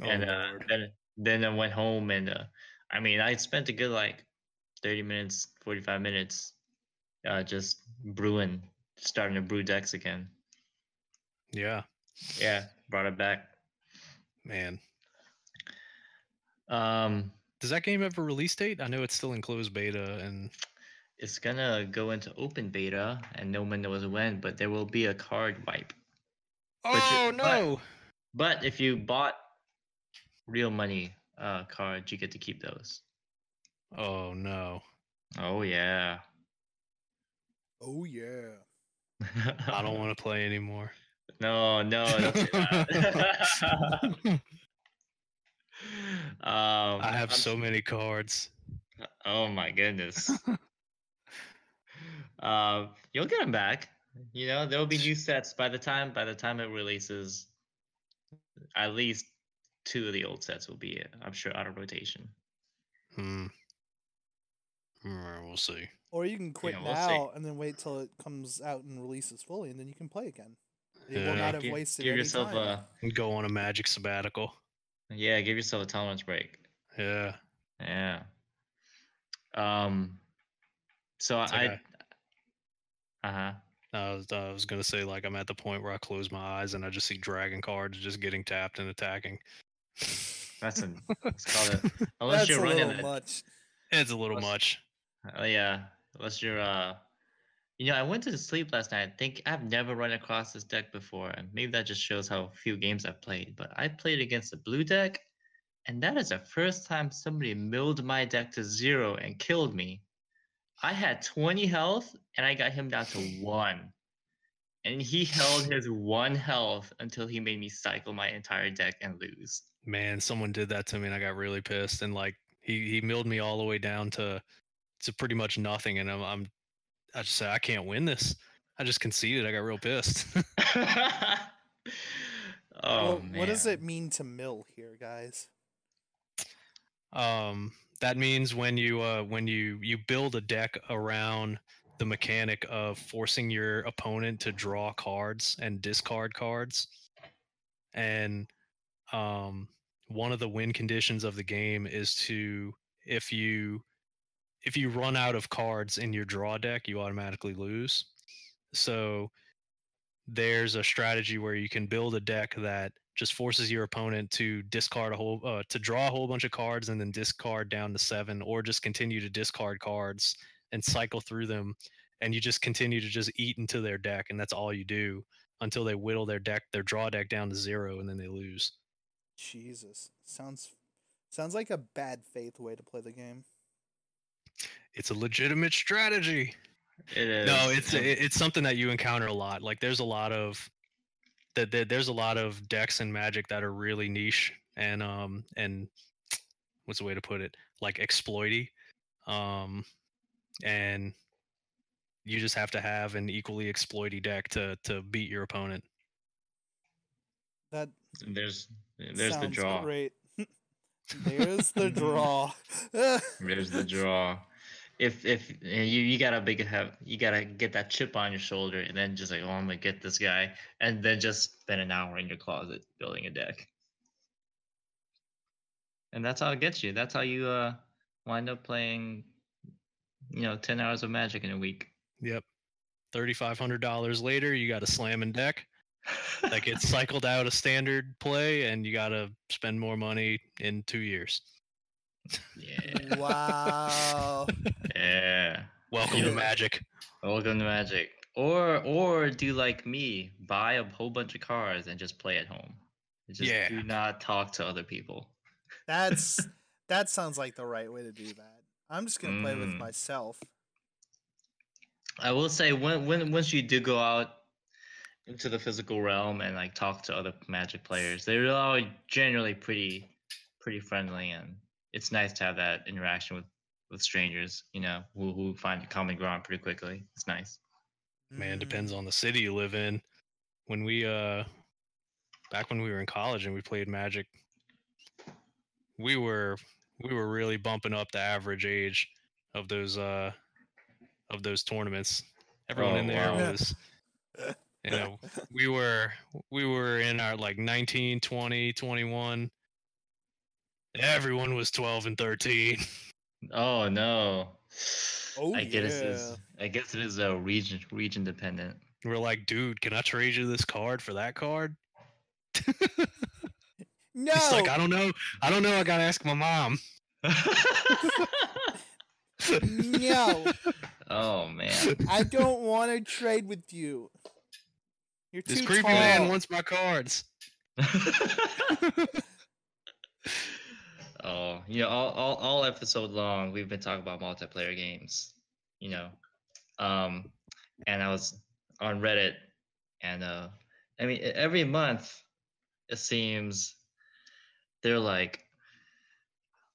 Oh, and uh, then then I went home and uh, I mean I spent a good like 30 minutes, 45 minutes uh, just brewing, starting to brew decks again. Yeah. Yeah, brought it back. Man. Um does that game have a release date? I know it's still in closed beta and it's gonna go into open beta and no one knows when, but there will be a card wipe. Oh you, no! But, but if you bought real money uh, cards, you get to keep those. Oh no. Oh yeah. Oh yeah. I don't want to play anymore. No, no. um, I have I'm, so many cards. Oh my goodness. uh, you'll get them back. You know, there'll be new sets by the time by the time it releases. At least two of the old sets will be, I'm sure, out of rotation. Hmm. We'll see. Or you can quit yeah, we'll now see. and then wait till it comes out and releases fully, and then you can play again. You yeah. will not have give, wasted give yourself time. a go on a magic sabbatical. Yeah, give yourself a tolerance break. Yeah. Yeah. Um. So I. Okay. Uh huh. I was, I was gonna say like I'm at the point where I close my eyes and I just see dragon cards just getting tapped and attacking. That's a let's call it unless you're running it. much. It's a little unless, much. Oh uh, yeah, unless you're uh, you know, I went to sleep last night. I think I've never run across this deck before, and maybe that just shows how few games I've played. But I played against a blue deck, and that is the first time somebody milled my deck to zero and killed me. I had 20 health and I got him down to one. And he held his one health until he made me cycle my entire deck and lose. Man, someone did that to me and I got really pissed. And like he, he milled me all the way down to to pretty much nothing. And I'm, I'm I just said I can't win this. I just conceded. I got real pissed. oh well, man. What does it mean to mill here, guys? Um that means when you uh, when you you build a deck around the mechanic of forcing your opponent to draw cards and discard cards and um, one of the win conditions of the game is to if you if you run out of cards in your draw deck you automatically lose. So there's a strategy where you can build a deck that just forces your opponent to discard a whole uh, to draw a whole bunch of cards and then discard down to seven or just continue to discard cards and cycle through them. And you just continue to just eat into their deck and that's all you do until they whittle their deck their draw deck down to zero and then they lose jesus. Sounds sounds like a bad faith way to play the game. It's a legitimate strategy. It is. No it's it's something that you encounter a lot. Like there's a lot of that, that there's a lot of decks and magic that are really niche and um and what's the way to put it? Like exploity. Um, and you just have to have an equally exploity deck to to beat your opponent. That There's there's the draw. Great. There's the draw. There's the draw. If if you you gotta big have you gotta get that chip on your shoulder and then just like oh I'm gonna get this guy and then just spend an hour in your closet building a deck. And that's how it gets you. That's how you uh wind up playing you know 10 hours of magic in a week. Yep. Thirty five hundred dollars later, you got a slamming deck that gets cycled out of standard play, and you got to spend more money in two years. yeah. wow. Yeah. Welcome You to Magic. Welcome to Magic. Or or do like me, buy a whole bunch of cards and just play at home. Just Yeah. do not talk to other people. That's that sounds like the right way to do that. I'm just gonna play with Mm. myself. I will say when when once you do go out into the physical realm and like talk to other Magic players, they're all generally pretty pretty friendly and it's nice to have that interaction with with strangers, you know, who who find a common ground pretty quickly. It's nice. Man, Mm, depends on the city you live in. When we uh back when we were in college and we played Magic, we were we were really bumping up the average age of those uh of those tournaments. Everyone in Oh, there wow. was you know, we were we were in our like 19, 20, 21. Everyone was 12 and 13. Oh no. Oh, I guess it is I guess it is a region region dependent. We're like, dude, can I trade you this card for that card? No, He's like, I don't know. I don't know. I gotta ask my mom. no, oh man. I don't want to trade with you. You're This too creepy tall. man wants my cards. oh, you know, all, all all episode long, we've been talking about multiplayer games. You know, um, and I was on Reddit, and uh, I mean, every month, it seems they're like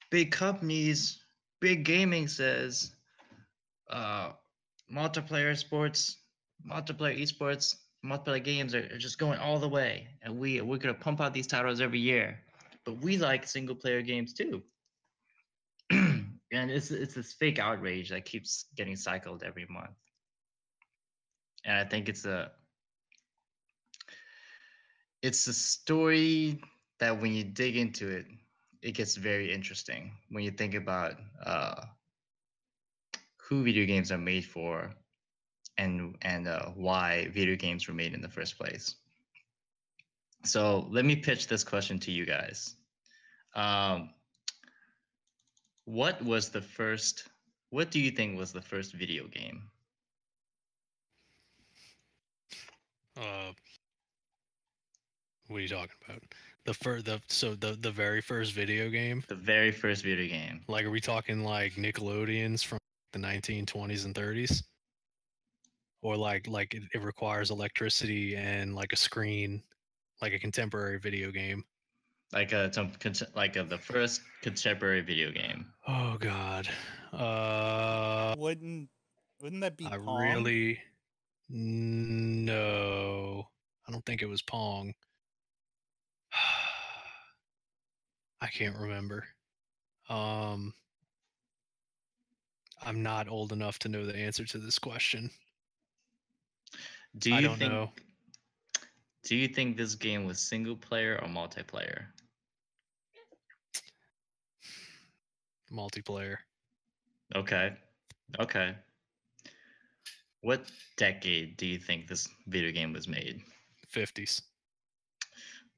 big companies, big gaming says, uh, multiplayer sports, multiplayer esports, multiplayer games are, are just going all the way, and we we're gonna pump out these titles every year. But we like single player games too. and it's it's this fake outrage that keeps getting cycled every month. And I think it's a it's a story that when you dig into it, it gets very interesting when you think about uh, who video games are made for and and uh, why video games were made in the first place. So let me pitch this question to you guys. Um, what was the first? What do you think was the first video game? Uh, what are you talking about? The fir- the so the the very first video game. The very first video game. Like, are we talking like Nickelodeons from the 1920s and 30s? Or like like it, it requires electricity and like a screen, like a contemporary video game. Like a like a, the first contemporary video game. Oh God. Uh, Wouldn't wouldn't that be I Pong? really no. I don't think it was Pong. I can't remember. Um I'm not old enough to know the answer to this question. Do you I don't think? know. Do you think this game was single player or multiplayer? Multiplayer. Okay. Okay. What decade do you think this video game was made? 50s.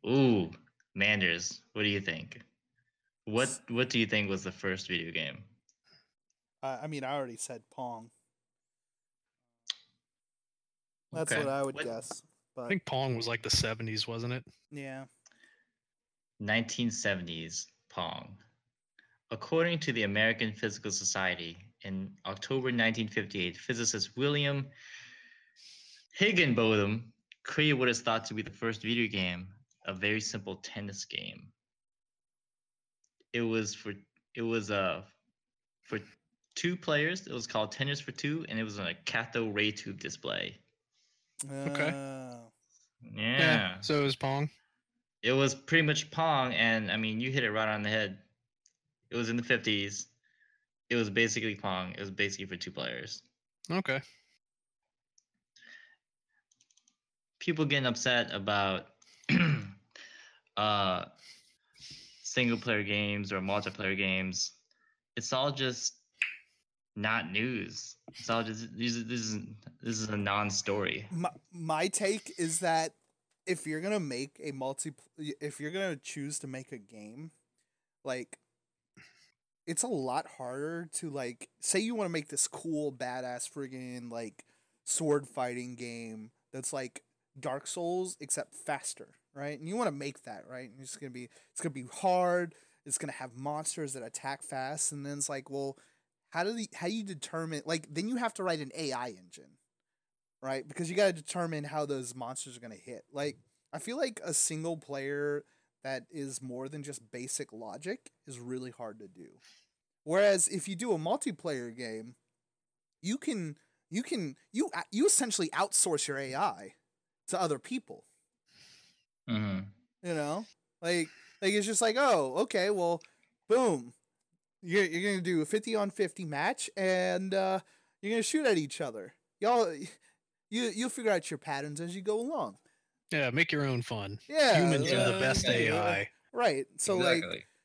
Ooh, Manders, what do you think? What what do you think was the first video game? Uh, I mean, I already said Pong. That's Okay. what I would What- guess. I think Pong was like the 70s, wasn't it? yeah, 1970s Pong. According to the American Physical Society, in October 1958, physicist William Higginbotham created what is thought to be the first video game, a very simple tennis game. It was for it was uh for two players. It was called Tennis for Two, and it was on a cathode ray tube display. Okay. Uh, Yeah. So is Pong. It was pretty much Pong, and I mean, you hit it right on the head. It was in the 50s. It was basically Pong. It was basically for two players. Okay. People getting upset about uh, single player games or multiplayer games. It's all just not news. Just this is this is, this is a non-story. my, my take is that if you're gonna make a multi if you're gonna choose to make a game like it's a lot harder to like say you want to make this cool badass friggin like sword fighting game that's like dark souls except faster right and you want to make that right and it's gonna be it's gonna be hard it's gonna have monsters that attack fast and then it's like well how do the how do you determine like then you have to write an ai engine right? Because you got to determine how those monsters are going to hit. Like, I feel like a single player that is more than just basic logic is really hard to do. Whereas if you do a multiplayer game, you can you can you you essentially outsource your AI to other people. hmm You know, like like it's just like oh okay well, boom, you're you're gonna do a fifty on fifty match and uh, you're gonna shoot at each other. Y'all, you you'll figure out your patterns as you go along. Yeah, make your own fun. Yeah, Humans are the best yeah, yeah. AI. right. So like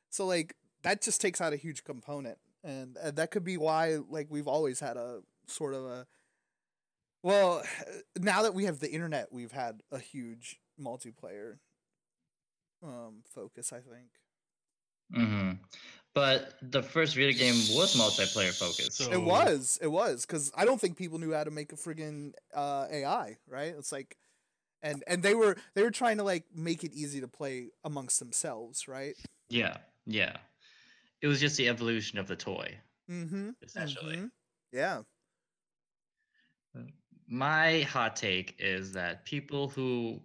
so like that just takes out a huge component, and, and that could be why like we've always had a sort of a well now that we have the internet, we've had a huge multiplayer um focus. I think. hmm But the first video game was multiplayer focused. So- It was. It was because I don't think people knew how to make a friggin' uh, AI. Right? It's like, and and they were they were trying to like make it easy to play amongst themselves. Right? yeah, yeah. It was just the evolution of the toy, Mm-hmm. essentially. mhm. Yeah. My hot take is that people who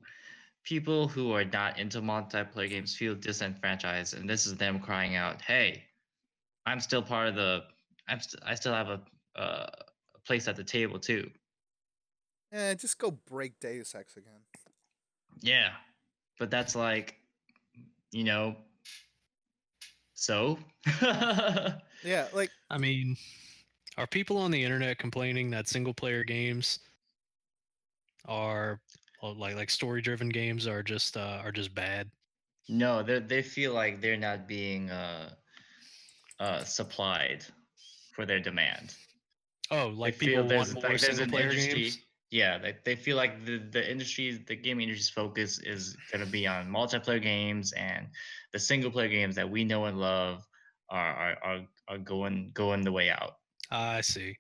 people who are not into multiplayer games feel disenfranchised, and this is them crying out, "Hey, I'm still part of the. I'm st- I still have a uh, a place at the table too." Yeah, just go break Deus Ex again. Yeah, but that's like, you know. So. Yeah, like I mean, are people on the internet complaining that single player games are well, like like story driven games are just uh, are just bad? No, they they feel like they're not being uh, uh, supplied for their demand. Oh, like they people feel there's, want more like, there's single player industry. games. Yeah, they, they feel like the the industry, the gaming industry's focus is gonna be on multiplayer games, and the single player games that we know and love are are are, are going going the way out. I see.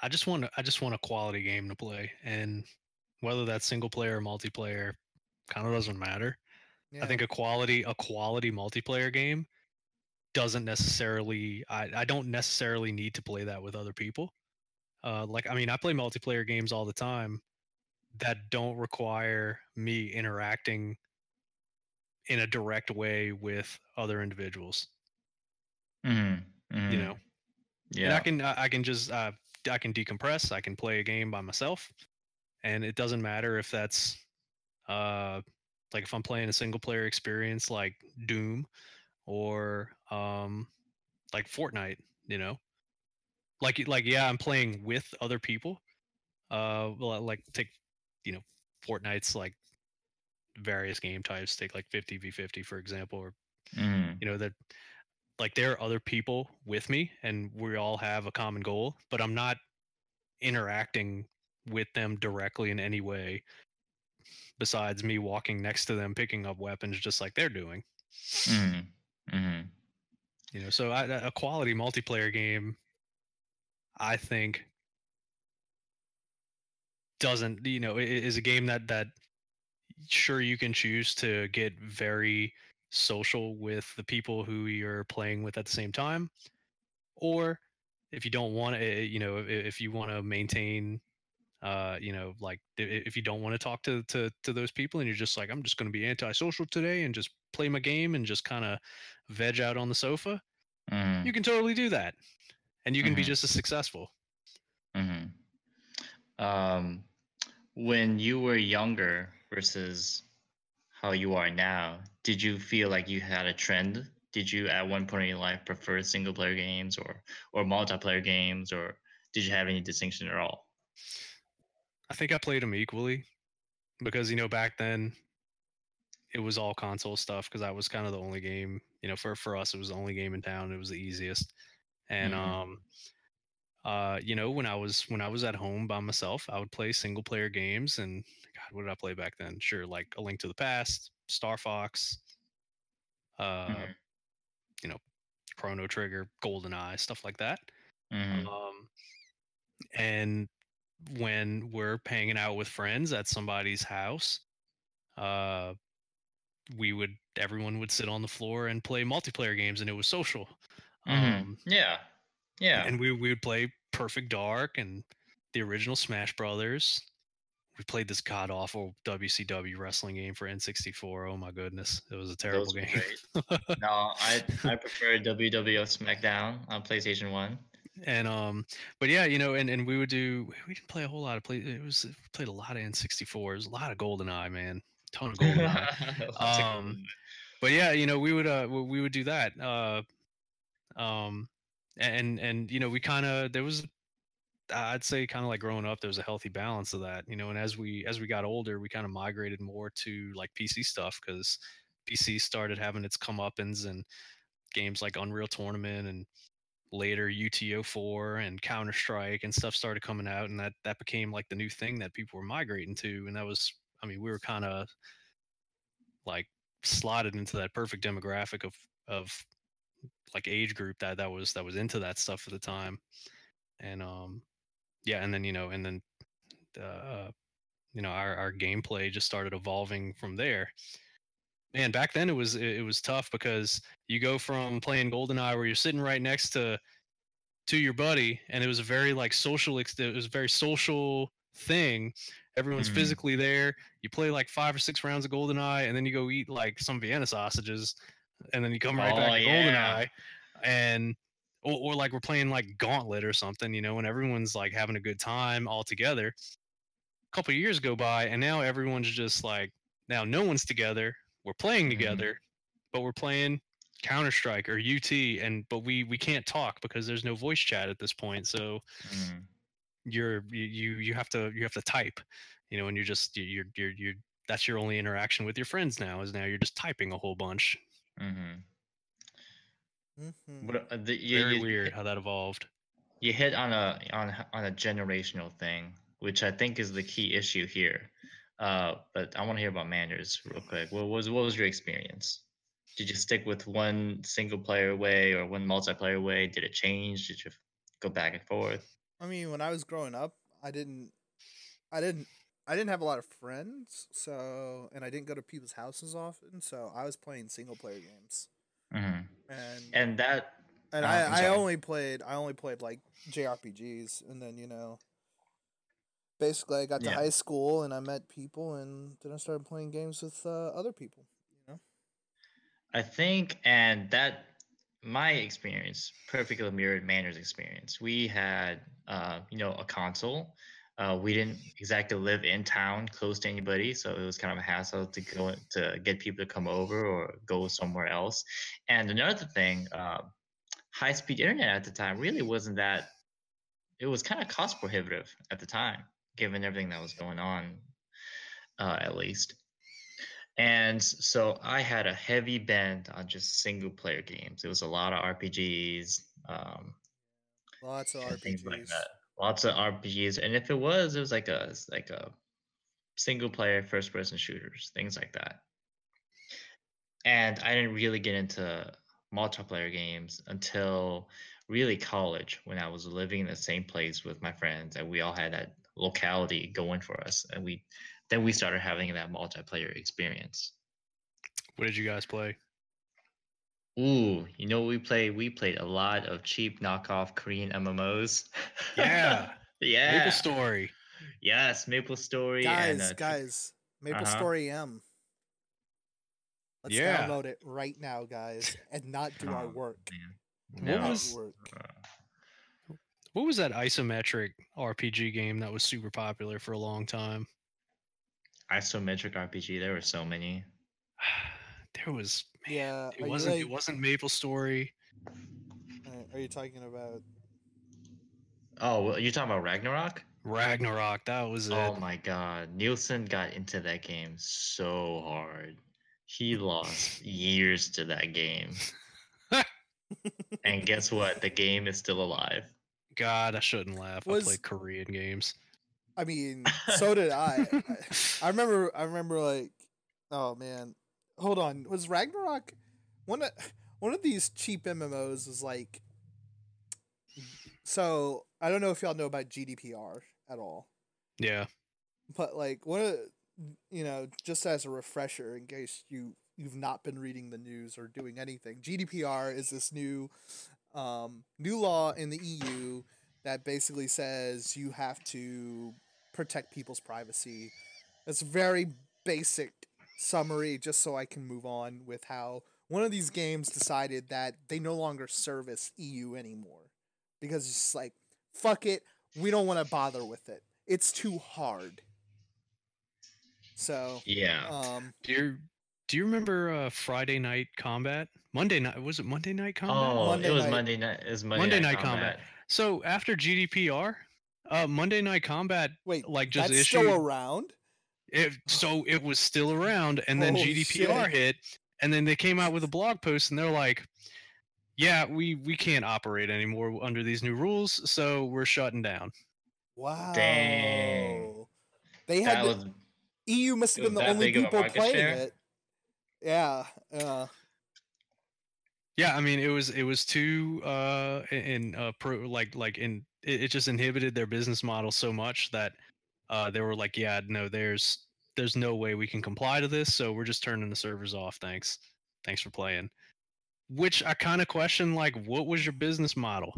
I just want I just want a quality game to play, and whether that's single player or multiplayer, kind of doesn't matter. yeah. I think a quality a quality multiplayer game doesn't necessarily I, I don't necessarily need to play that with other people. Uh like I mean I play multiplayer games all the time that don't require me interacting in a direct way with other individuals. Mm-hmm. You know. And yeah, I can I I can just uh, I can decompress. I can play a game by myself, and it doesn't matter if that's uh like if I'm playing a single player experience like Doom or um like Fortnite. You know, like like yeah, I'm playing with other people. Uh, well, like take you know Fortnite's like various game types. Take like 50 v 50 for example, or Mhm. you know that like there are other people with me and we all have a common goal but i'm not interacting with them directly in any way besides me walking next to them picking up weapons just like they're doing Mhm. Mhm. you know so I, a quality multiplayer game i think doesn't you know is a game that that sure you can choose to get very social with the people who you're playing with at the same time or if you don't want to you know if, if you want to maintain uh you know like if you don't want to talk to, to to those people and you're just like i'm just going to be antisocial today and just play my game and just kind of veg out on the sofa Mhm. you can totally do that and you can be Mhm. just as successful. hmm Um, when you were younger versus how you are now, did you feel like you had a trend? Did you at one point in your life prefer single player games or or multiplayer games, or did you have any distinction at all? I think I played them equally because you know back then it was all console stuff because that was kind of the only game you know for for us it was the only game in town. It was the easiest, and Mhm. um, uh, you know when I was when I was at home by myself, I would play single player games and God, what did I play back then? Sure, like A Link to the Past, Star Fox, uh, Mhm. You know Chrono Trigger, Golden Eye stuff like that. Mhm. Um, and when we're hanging out with friends at somebody's house, uh, we would everyone would sit on the floor and play multiplayer games, and it was social. Mhm. Um, Yeah, yeah. and we we would play Perfect Dark and the original Smash Brothers. We played this god awful WCW wrestling game for N64. Oh my goodness, it was a terrible game. No, I I prefer WWF SmackDown on PlayStation One. And um but yeah you know and and we would do we didn't play a whole lot of play it was played a lot of n64s a lot of golden eye man ton of golden eye Um, but yeah you know we would uh we we would do that uh um and and you know we kind of there was i'd say kind of like growing up there was a healthy balance of that you know and as we as we got older we kind of migrated more to like pc stuff because pc started having its comeuppance and games like unreal tournament and later UT04 and Counter Strike and stuff started coming out, and that that became like the new thing that people were migrating to, and that was, I mean, we were kind of like slotted into that perfect demographic of of like age group that that was that was into that stuff at the time, and um, yeah, and then you know, and then uh, you know, our our gameplay just started evolving from there. Man, back then it was it, was tough because you go from playing GoldenEye where you're sitting right next to to your buddy and it was a very like social it was a very social thing everyone's Mhm. physically there you play like five or six rounds of goldeneye and then you go eat like some vienna sausages and then you come right Oh, back to yeah. goldeneye and or, or like we're playing like gauntlet or something you know and everyone's like having a good time all together a couple of years go by and now everyone's just like now no one's together we're playing Mhm. together but we're playing Counter Strike or UT, and but we we can't talk because there's no voice chat at this point. So Mm. you're you you you have to you have to type, you know, and you're just you- you're you're you're that's your only interaction with your friends now is now you're just typing a whole bunch. Mhm. Mhm. But uh, the, you, Very you, weird how that evolved. You hit on a on a- on a generational thing, which I think is the key issue here. Uh, but I want to hear about Manners real quick. What was what was your experience? Did you stick with one single player way or one multiplayer way? Did it change? Did you go back and forth? I mean, when I was growing up, I didn't, I didn't, I didn't have a lot of friends, so and I didn't go to people's houses often, so I was playing single player games, hmm and And that and uh, I, I only played I only played like JRPGs, and then you know, basically I got to Yeah. high school and I met people, and then I started playing games with uh, other people. You know, I think, and that my experience perfectly mirrored Manners' experience. We had, uh, you know, a console. Uh, we didn't exactly live in town close to anybody, so it was kind of a hassle to go to get people to come over or go somewhere else. And another thing, uh, high-speed internet at the time really wasn't that. It was kind of cost prohibitive at the time, given everything that was going on, uh, at least. And so I had a heavy bend on just single player games. It was a lot of RPGs, um, lots of like RPGs. that. Lots of RPGs, and if it was, it was like a like a single player first person shooters, things like that. And I didn't really get into multiplayer games until really college when I was living in the same place with my friends and we all had that locality going for us and we then we started having that multiplayer experience. What did you guys play? Ooh, you know what we played? We played a lot of cheap knockoff Korean MMOs. Yeah. yeah. Maple Story. Yes, Maple Story Guys, and uh, guys, Maple Uh-huh. Story M. Let's Yeah. download it right now, guys, and not do our Oh, work. man. What No. was- Work. What was that isometric RPG game that was super popular for a long time? Isometric RPG. There were so many. There was man, Yeah, it wasn't it wasn't Maple Story. uh, Are you talking about? Oh, well, you're talking about Ragnarok? Ragnarok, that was it. Oh my god. Nielsen got into that game so hard. He lost years to that game. and guess what? The game is still alive. God, I shouldn't laugh. Was- I played Korean games. I mean, so did I. I. I remember. I remember like, oh man, hold on. Was Ragnarok one of one of these cheap MMOs? Was like, so I don't know if y'all know about GDPR at all, yeah. but like one of you know just as a refresher in case you you've not been reading the news or doing anything gdpr is this new um, new law in the eu that basically says you have to protect people's privacy it's a very basic summary just so i can move on with how one of these games decided that they no longer service eu anymore because it's just like fuck it we don't want to bother with it it's too hard so Yeah. um Do you do you remember uh, Friday Night Combat? Monday night was it Monday Night Combat? oh, Monday it was night- Monday night. It was Monday, Monday night, Night Combat. combat. So after GDPR, uh, Monday Night Combat wait like just that's issued. still around it, so it was still around, and then Oh, GDPR shit. hit, and then they came out with a blog post, and they're like, "Yeah, we we can't operate anymore under these new rules, so we're shutting down." wow Dang. they had That the- was eu must have been the only big of a people playing share? it yeah uh Yeah, I mean it was it was too uh in- in uh pro like like in it, it just inhibited their business model so much that uh they were like, yeah, no, there's there's no way we can comply to this, so we're just turning the servers off. Thanks, thanks for playing. Which I kind of question, like, what was your business model?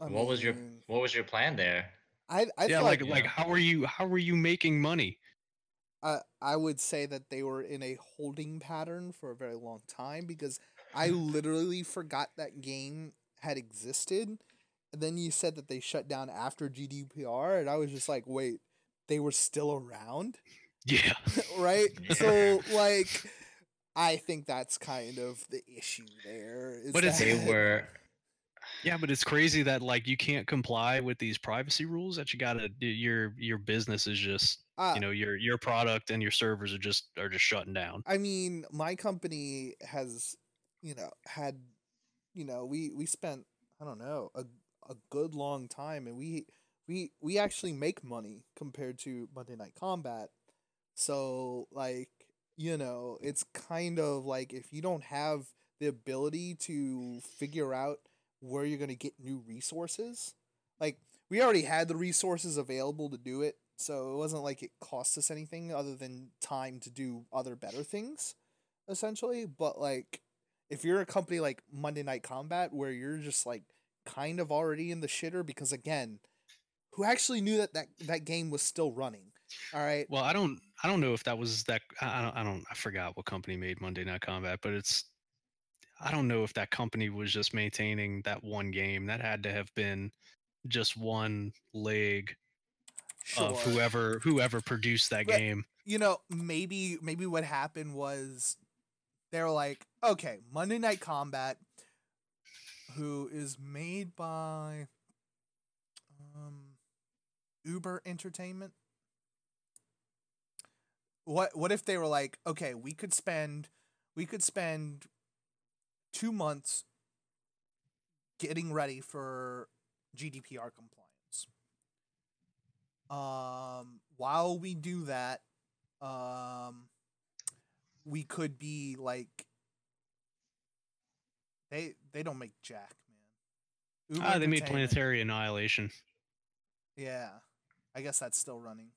I what was your what was your plan there? i i yeah, thought, like yeah. like how are you how are you making money? I, I would say that they were in a holding pattern for a very long time because I literally forgot that game had existed. And then you said that they shut down after GDPR, and I was just like, wait, they were still around? Yeah, right? Yeah. So, like, I think that's kind of the issue there. is But it's- They were yeah, but it's crazy that like you can't comply with these privacy rules. That you gotta do- your your business is just uh, you know your your product and your servers are just are just shutting down. I mean, my company has, you know, had, you know, we we spent I don't know a a good long time, and we we we actually make money compared to Monday Night Combat. So like you know, it's kind of like if you don't have the ability to figure out where you're gonna get new resources, like we already had the resources available to do it, so it wasn't like it cost us anything other than time to do other better things, essentially. But like, if you're a company like Monday Night Combat, where you're just like kind of already in the shitter, because again, who actually knew that that, that game was still running? All right, Well, I don't I don't know if that was that I don't I don't I forgot what company made Monday Night Combat, but it's I don't know if that company was just maintaining that one game. That had to have been just one leg sure. of whoever whoever produced that But- game. you know, maybe maybe what happened was they were like, okay, Monday Night Combat, who is made by um, Uber Entertainment. What what if they were like, okay, we could spend we could spend two months getting ready for GDPR compliance. Um, while we do that, um, we could be like, they they don't make Jack, man. Uber Ah, they made Planetary Annihilation. Yeah, I guess that's still running.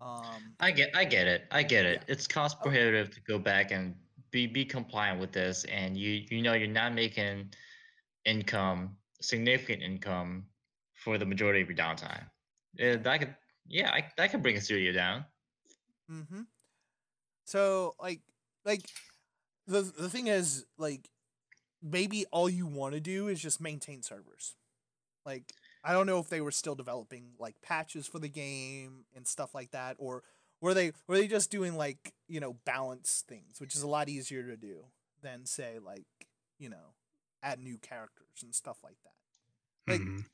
Um, I get I get it. I get it. Yeah. It's cost Oh. prohibitive to go back and be be compliant with this and you you know you're not making income, significant income for the majority of your downtime. Yeah, that could yeah, I, that could bring a studio down. Mm-hmm. So like like the the thing is like maybe all you want to do is just maintain servers. Like I don't know if they were still developing like patches for the game and stuff like that, or were they were they just doing like you know balance things, which is a lot easier to do than say like you know add new characters and stuff like that. Like Mhm.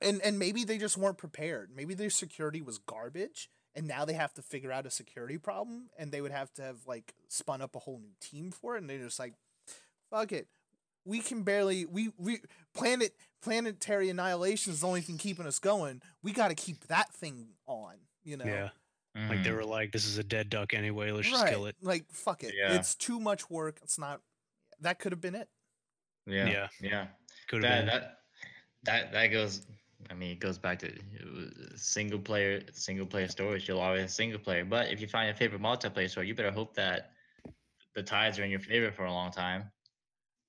and and maybe they just weren't prepared. Maybe their security was garbage, and now they have to figure out a security problem, and they would have to have like spun up a whole new team for it, and they're just like, fuck it, we can barely we we planet planetary annihilation is the only thing keeping us going. We got to keep that thing on, you know. Yeah. Like they Mhm. were like, this is a dead duck anyway. Let's just right. kill it. Like fuck it, Yeah. it's too much work. It's not. That could have been it. Yeah. Yeah. Yeah. Could That have been. that that that goes. I mean, it goes back to uh, single player single player stories. You'll always have single player, but if you find a favorite multiplayer story, you better hope that the tides are in your favor for a long time.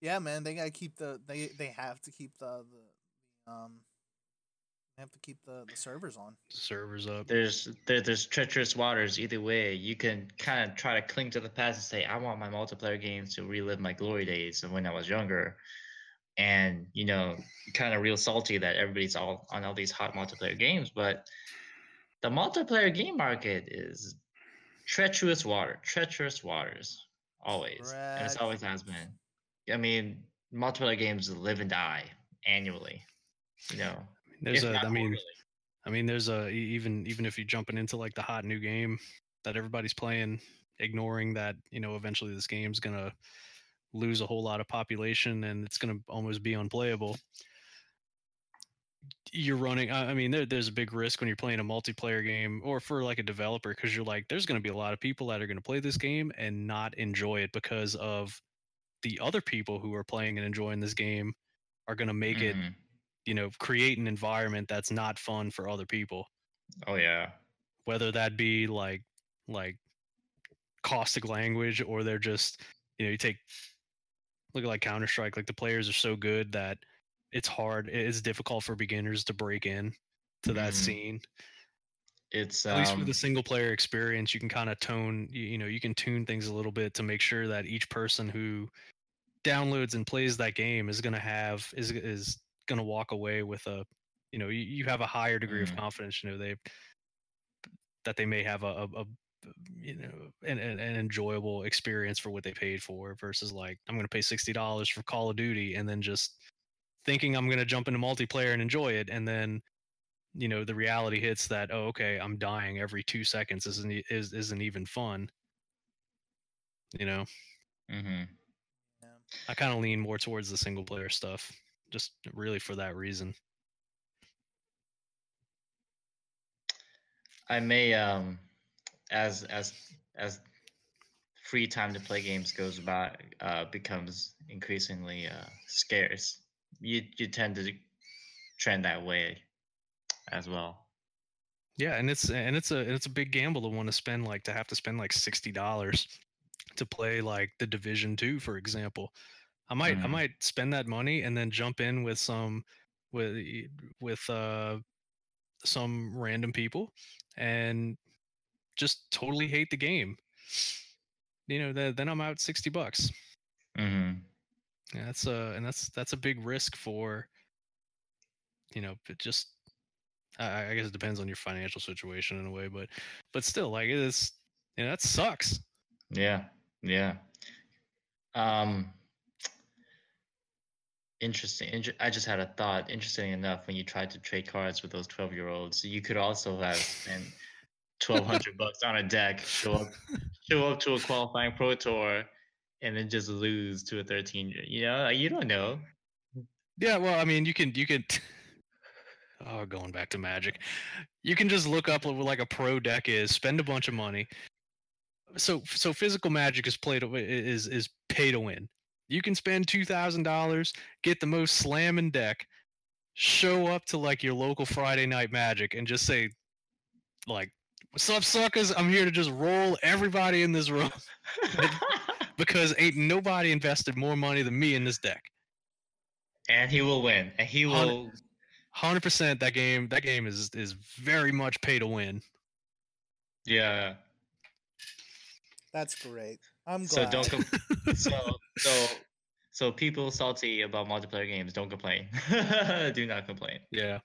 Yeah, man, they gotta keep the they they have to keep the the um they have to keep the the servers on. Servers up. There's there, there's treacherous waters either way. You can kind of try to cling to the past and say, I want my multiplayer games to relive my glory days of when I was younger. And you know, kind of real salty that everybody's all on all these hot multiplayer games, but the multiplayer game market is treacherous water, treacherous waters, always, and it's always has been. I mean, multiplayer games live and die annually. You know, There's a. I mean, quarterly. I mean, there's a even even if you're jumping into like the hot new game that everybody's playing, ignoring that you know eventually this game's gonna lose a whole lot of population and it's gonna almost be unplayable. You're running. I mean, there, there's a big risk when you're playing a multiplayer game or for like a developer because you're like, there's gonna be a lot of people that are gonna play this game and not enjoy it because of the other people who are playing and enjoying this game are gonna make it Mhm. you know create an environment that's not fun for other people Oh yeah. whether that be like like caustic language or they're just you know you take look at like counter strike like the players are so good that it's hard it's difficult for beginners to break in to that Mhm. scene It's at least um, with the single player experience you can kind of tone you, you know you can tune things a little bit to make sure that each person who downloads and plays that game is going to have is is going to walk away with a you know you, you have a higher degree Mhm. of confidence you know they that they may have a, a, a you know an, an, an enjoyable experience for what they paid for versus like i'm going to pay $60 for call of duty and then just thinking i'm going to jump into multiplayer and enjoy it and then you know the reality hits that oh okay i'm dying every two seconds isn't is, isn't even fun. You know? Mm-hmm. i kind of lean more towards the single player stuff just really for that reason. I may um as as as free time to play games goes by uh becomes increasingly uh scarce. You you tend to trend that way as well. yeah and it's and it's a it's a big gamble to want to spend like to have to spend like $60 to play like the division 2 for example i might i Mhm. might spend that money and then jump in with some with with uh some random people and just totally hate the game you know then then i'm out 60 bucks Mm-hmm. Yeah, that's a and that's that's a big risk for you know it just I, I guess it depends on your financial situation in a way, but but still like it is you know that sucks. Yeah, yeah. Um, interesting. Inter- I just had a thought. Interesting enough, when you tried to trade cards with those twelve-year-olds, you could also have spent twelve hundred bucks on a deck, show up, show up to a qualifying pro tour, and then just lose to a thirteen. year. You know, you don't know. Yeah, well, I mean, you can you can. Oh, going back to Magic, you can just look up what like a pro deck is, spend a bunch of money. So so physical Magic is played is is pay to win. You can spend two thousand dollars, get the most slamming deck, show up to like your local Friday night Magic, and just say, like, "What's up, suckers? I'm here to just roll everybody in this room because ain't nobody invested more money than me in this deck." and he will win. And he will. Hundred percent. That game. That game is is very much pay to win. Yeah. That's great. I'm glad. So don't. Com- so so So people salty about multiplayer games, don't complain. Do not complain. Yeah.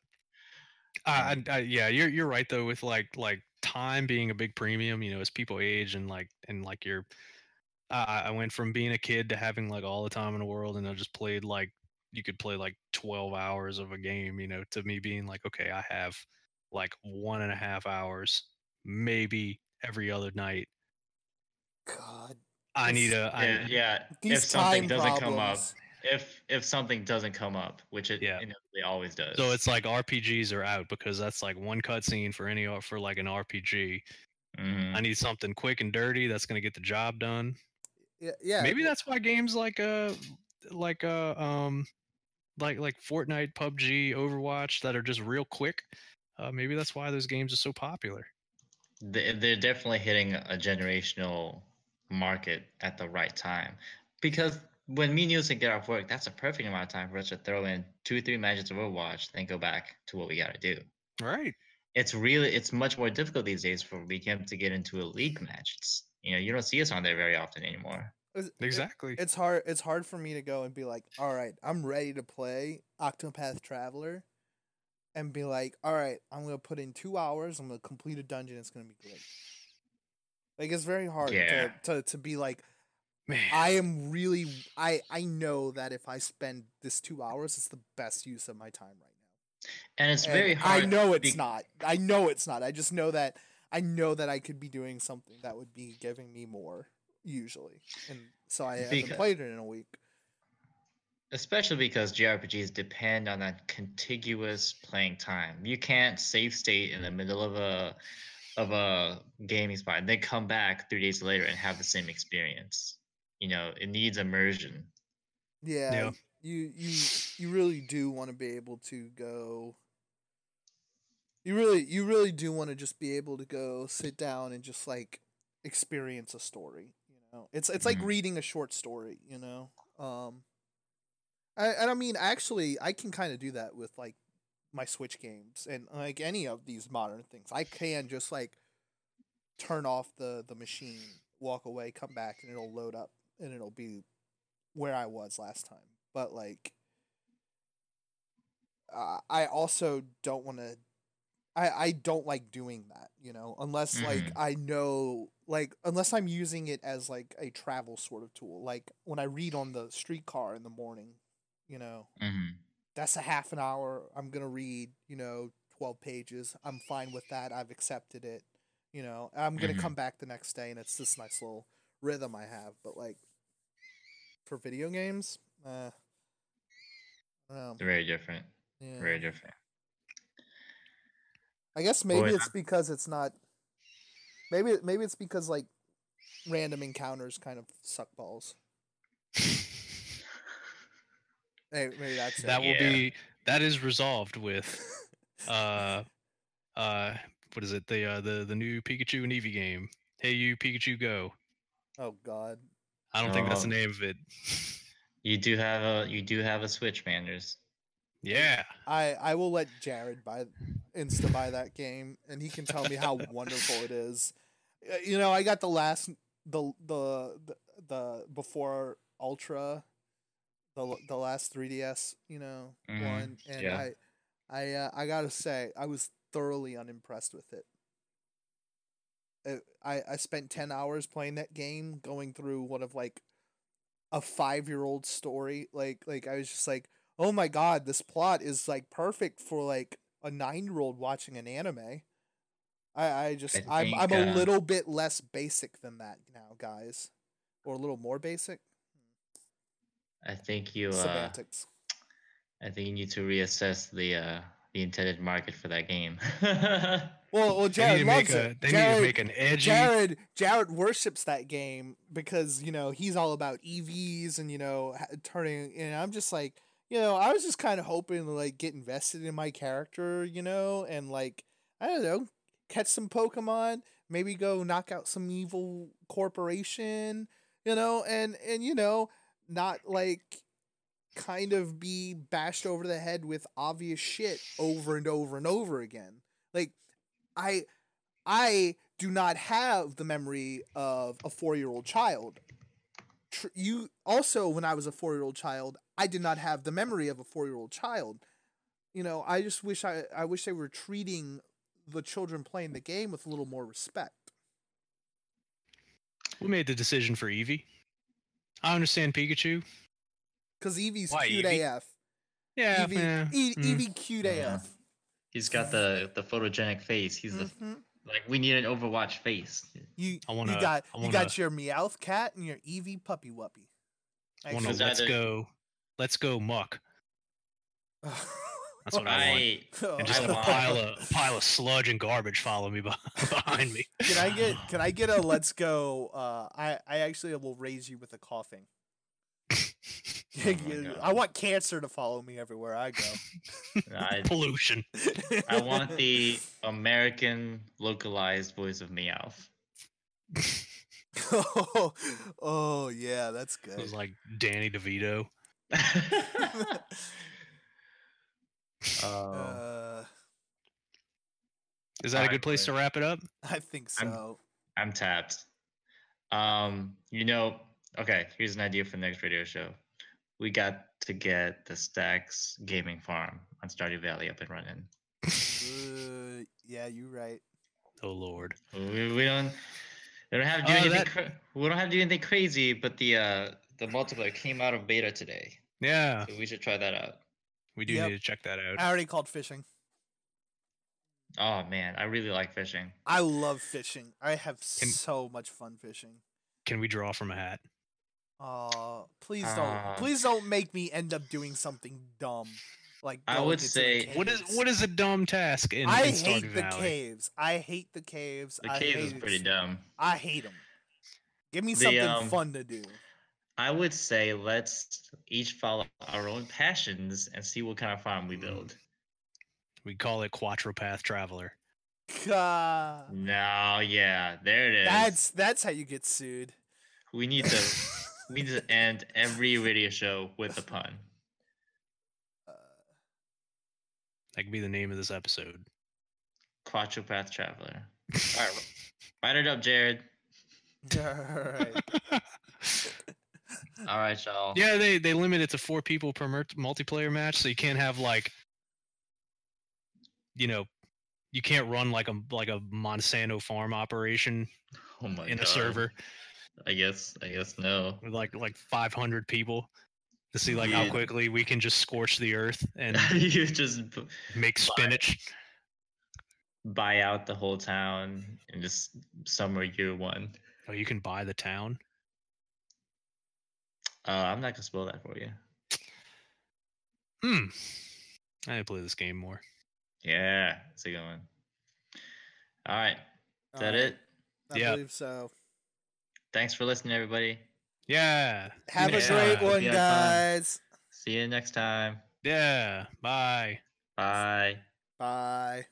I, I, I, yeah, you're you're right though with like like time being a big premium. You know, as people age and like and like you're, I I went from being a kid to having like all the time in the world, and I just played like you could play like twelve hours of a game. You know, to me being like, okay, I have like one and a half hours, maybe every other night. God, I need This- a I, Yeah, yeah. these If something time doesn't come up, problems. If if something doesn't come up, which it Yeah. inevitably always does. So it's like RPGs are out because that's like one cutscene for any for like an RPG. Mhm. I need something quick and dirty that's gonna get the job done. Yeah, yeah. Maybe that's why games like uh like uh um like like Fortnite, PUBG, Overwatch that are just real quick. Uh, maybe that's why those games are so popular. They- they're definitely hitting a generational market at the right time because when me and Nielsen get off work, that's a perfect amount of time for us to throw in two, three matches of Overwatch, then go back to what we got to do. Right. It's really, it's much more difficult these days for weekend to get into a league match. It's you know, you don't see us on there very often anymore. It's- it- Exactly. it's hard. It's hard for me to go and be like, all right, I'm ready to play Octopath Traveler, and be like, all right, I'm gonna put in two hours. I'm gonna complete a dungeon. It's gonna be great. Like it's very hard Yeah. to, to to be like, Man. I am really. I I know that if I spend this two hours, it's the best use of my time right now. And it's And very hard. I know it's be- not. I know it's not. I just know that I know that I could be doing something that would be giving me more usually, and so I haven't played it in a week. especially because JRPGs depend on that contiguous playing time. You can't save state in the middle of a of a gaming spot and then come back three days later and have the same experience. You know, it needs immersion. Yeah, Yeah. you you you really do want to be able to go. You really you really do want to just be able to go sit down and just like experience a story. You know, it's it's like Mhm. reading a short story. You know, um, I, and I mean actually I can kind of do that with like my Switch games and like any of these modern things. I can just like turn off the the machine, walk away, come back, and it'll load up and it'll be where I was last time. But like, uh, I also don't want to. I I don't like doing that, you know, unless like Mhm. I know like unless I'm using it as like a travel sort of tool. Like when I read on the streetcar in the morning, you know, hmm that's a half an hour. I'm gonna read, you know, twelve pages. I'm fine with that. I've accepted it. You know, I'm gonna Mhm. come back the next day, and it's this nice little rhythm I have. But like for video games, uh, I don't know. Very different. Yeah. Very different. I guess maybe Boy, it's because it's not. Maybe maybe it's because like random encounters kind of suck balls. Hey, maybe that's it. that will Yeah. be that is resolved with uh uh what is it the uh the the new Pikachu and Eevee game. Hey you Pikachu go. Oh God. I don't think that's the Oh. name of it. You do have a you do have a Switch, Manders. Yeah. I I will let Jared buy insta buy that game, and he can tell me how wonderful it is. Uh, You know, I got the last the the the, the before Ultra, the the last 3DS, you know, Mhm, one, and yeah. I I uh, I gotta say I was thoroughly unimpressed with it. It- I I spent ten hours playing that game, going through one of like a five year old story. Like like I was just like, oh my god, this plot is like perfect for like a nine year old watching an anime. I I just I I'm I'm think, a uh, little bit less basic than that now, guys, or a little more basic. I think you uh, I think you need to reassess the uh the intended market for that game. Well, well, Jared loves a it. they need Jared, to make an edgy Jared Jared worships that game because you know he's all about EVs and you know turning. And I'm just like, you know, I was just kind of hoping to like get invested in my character, you know, and like I don't know, catch some Pokemon, maybe go knock out some evil corporation, you know, and and you know, not like kind of be bashed over the head with obvious shit over and over and over again. Like I I do not have the memory of a 4-year-old child tr- you also when I was a four year old child, I did not have the memory of a four year old child. You know, I just wish I I wish they were treating the children playing the game with a little more respect. We made the decision for Eevee. I understand Pikachu. Cause Eevee's Why, cute Eevee? AF. Yeah, Eevee, yeah, E- mm. Eevee cute Yeah. AF. He's got the the photogenic face. He's the Mhm. like we need an Overwatch face. You I wanna- you got you wanna- got your Meowth cat and your Eevee puppy wuppy. I want to let's either- go, let's go Muk. That's what I, want. I And just I have a want- pile of a pile of sludge and garbage follow me behind me. Can I get can I get a let's go? Uh, I I actually will raise you with a Koffing. Oh. I want cancer to follow me everywhere I go. I, pollution? I want the American localized voice of Meowth. oh, oh yeah, that's It was good. like Danny DeVito. Oh, Uh, Is that a Alright, good place to wrap it up? I think I'm- so. I'm tapped. Um, you know, okay, here's an idea for the next radio show. We got to get the Stacks Gaming Farm on Stardew Valley up and running. Uh, yeah, you're right. Oh Lord. We, we don't we don't have to do Oh, anything that- cra- we don't have to do anything crazy, but the uh the multiplayer came out of beta today. Yeah, So we should try that out. we do Yep. need to check that out. I already called fishing. Oh man, I really like fishing. I love fishing. I have Can- so much fun fishing. Can we draw from a hat? Uh, please don't. Uh, please don't make me end up doing something dumb. Like I would say- what is what is a dumb task in, I in Stardew hate the Valley? caves. I hate the caves. The I cave hate is pretty s- dumb. I hate them. Give me The, something um, fun to do. I would say let's each follow our own passions and see what kind of farm we build. We call it Quatro-Path Traveler. God. No, yeah, there it is. That's that's how you get sued. we need to we need to end every radio show with a pun. Uh, That could be the name of this episode. Quatro-Path Traveler. All right, write it up, Jared. all right. All right, y'all. yeah, they they limit it to four people per mer- multiplayer match, so you can't have like, you know, you can't run like a like a Monsanto farm operation Oh my in god. a server I guess. I guess no. with like like 500 people to see like how quickly we can just scorch the earth and you just make spinach. buy out the whole town in just summer year one. Oh, you can buy the town. Uh, I'm not gonna spoil that for you. Hmm. I need to play this game more. Yeah, it's a good one. All right, is that All right, it? I Yeah. believe so. Thanks for listening, everybody. Yeah. Have a great hope one, you had fun. guys. See you next time. Yeah. Bye. Bye. Bye.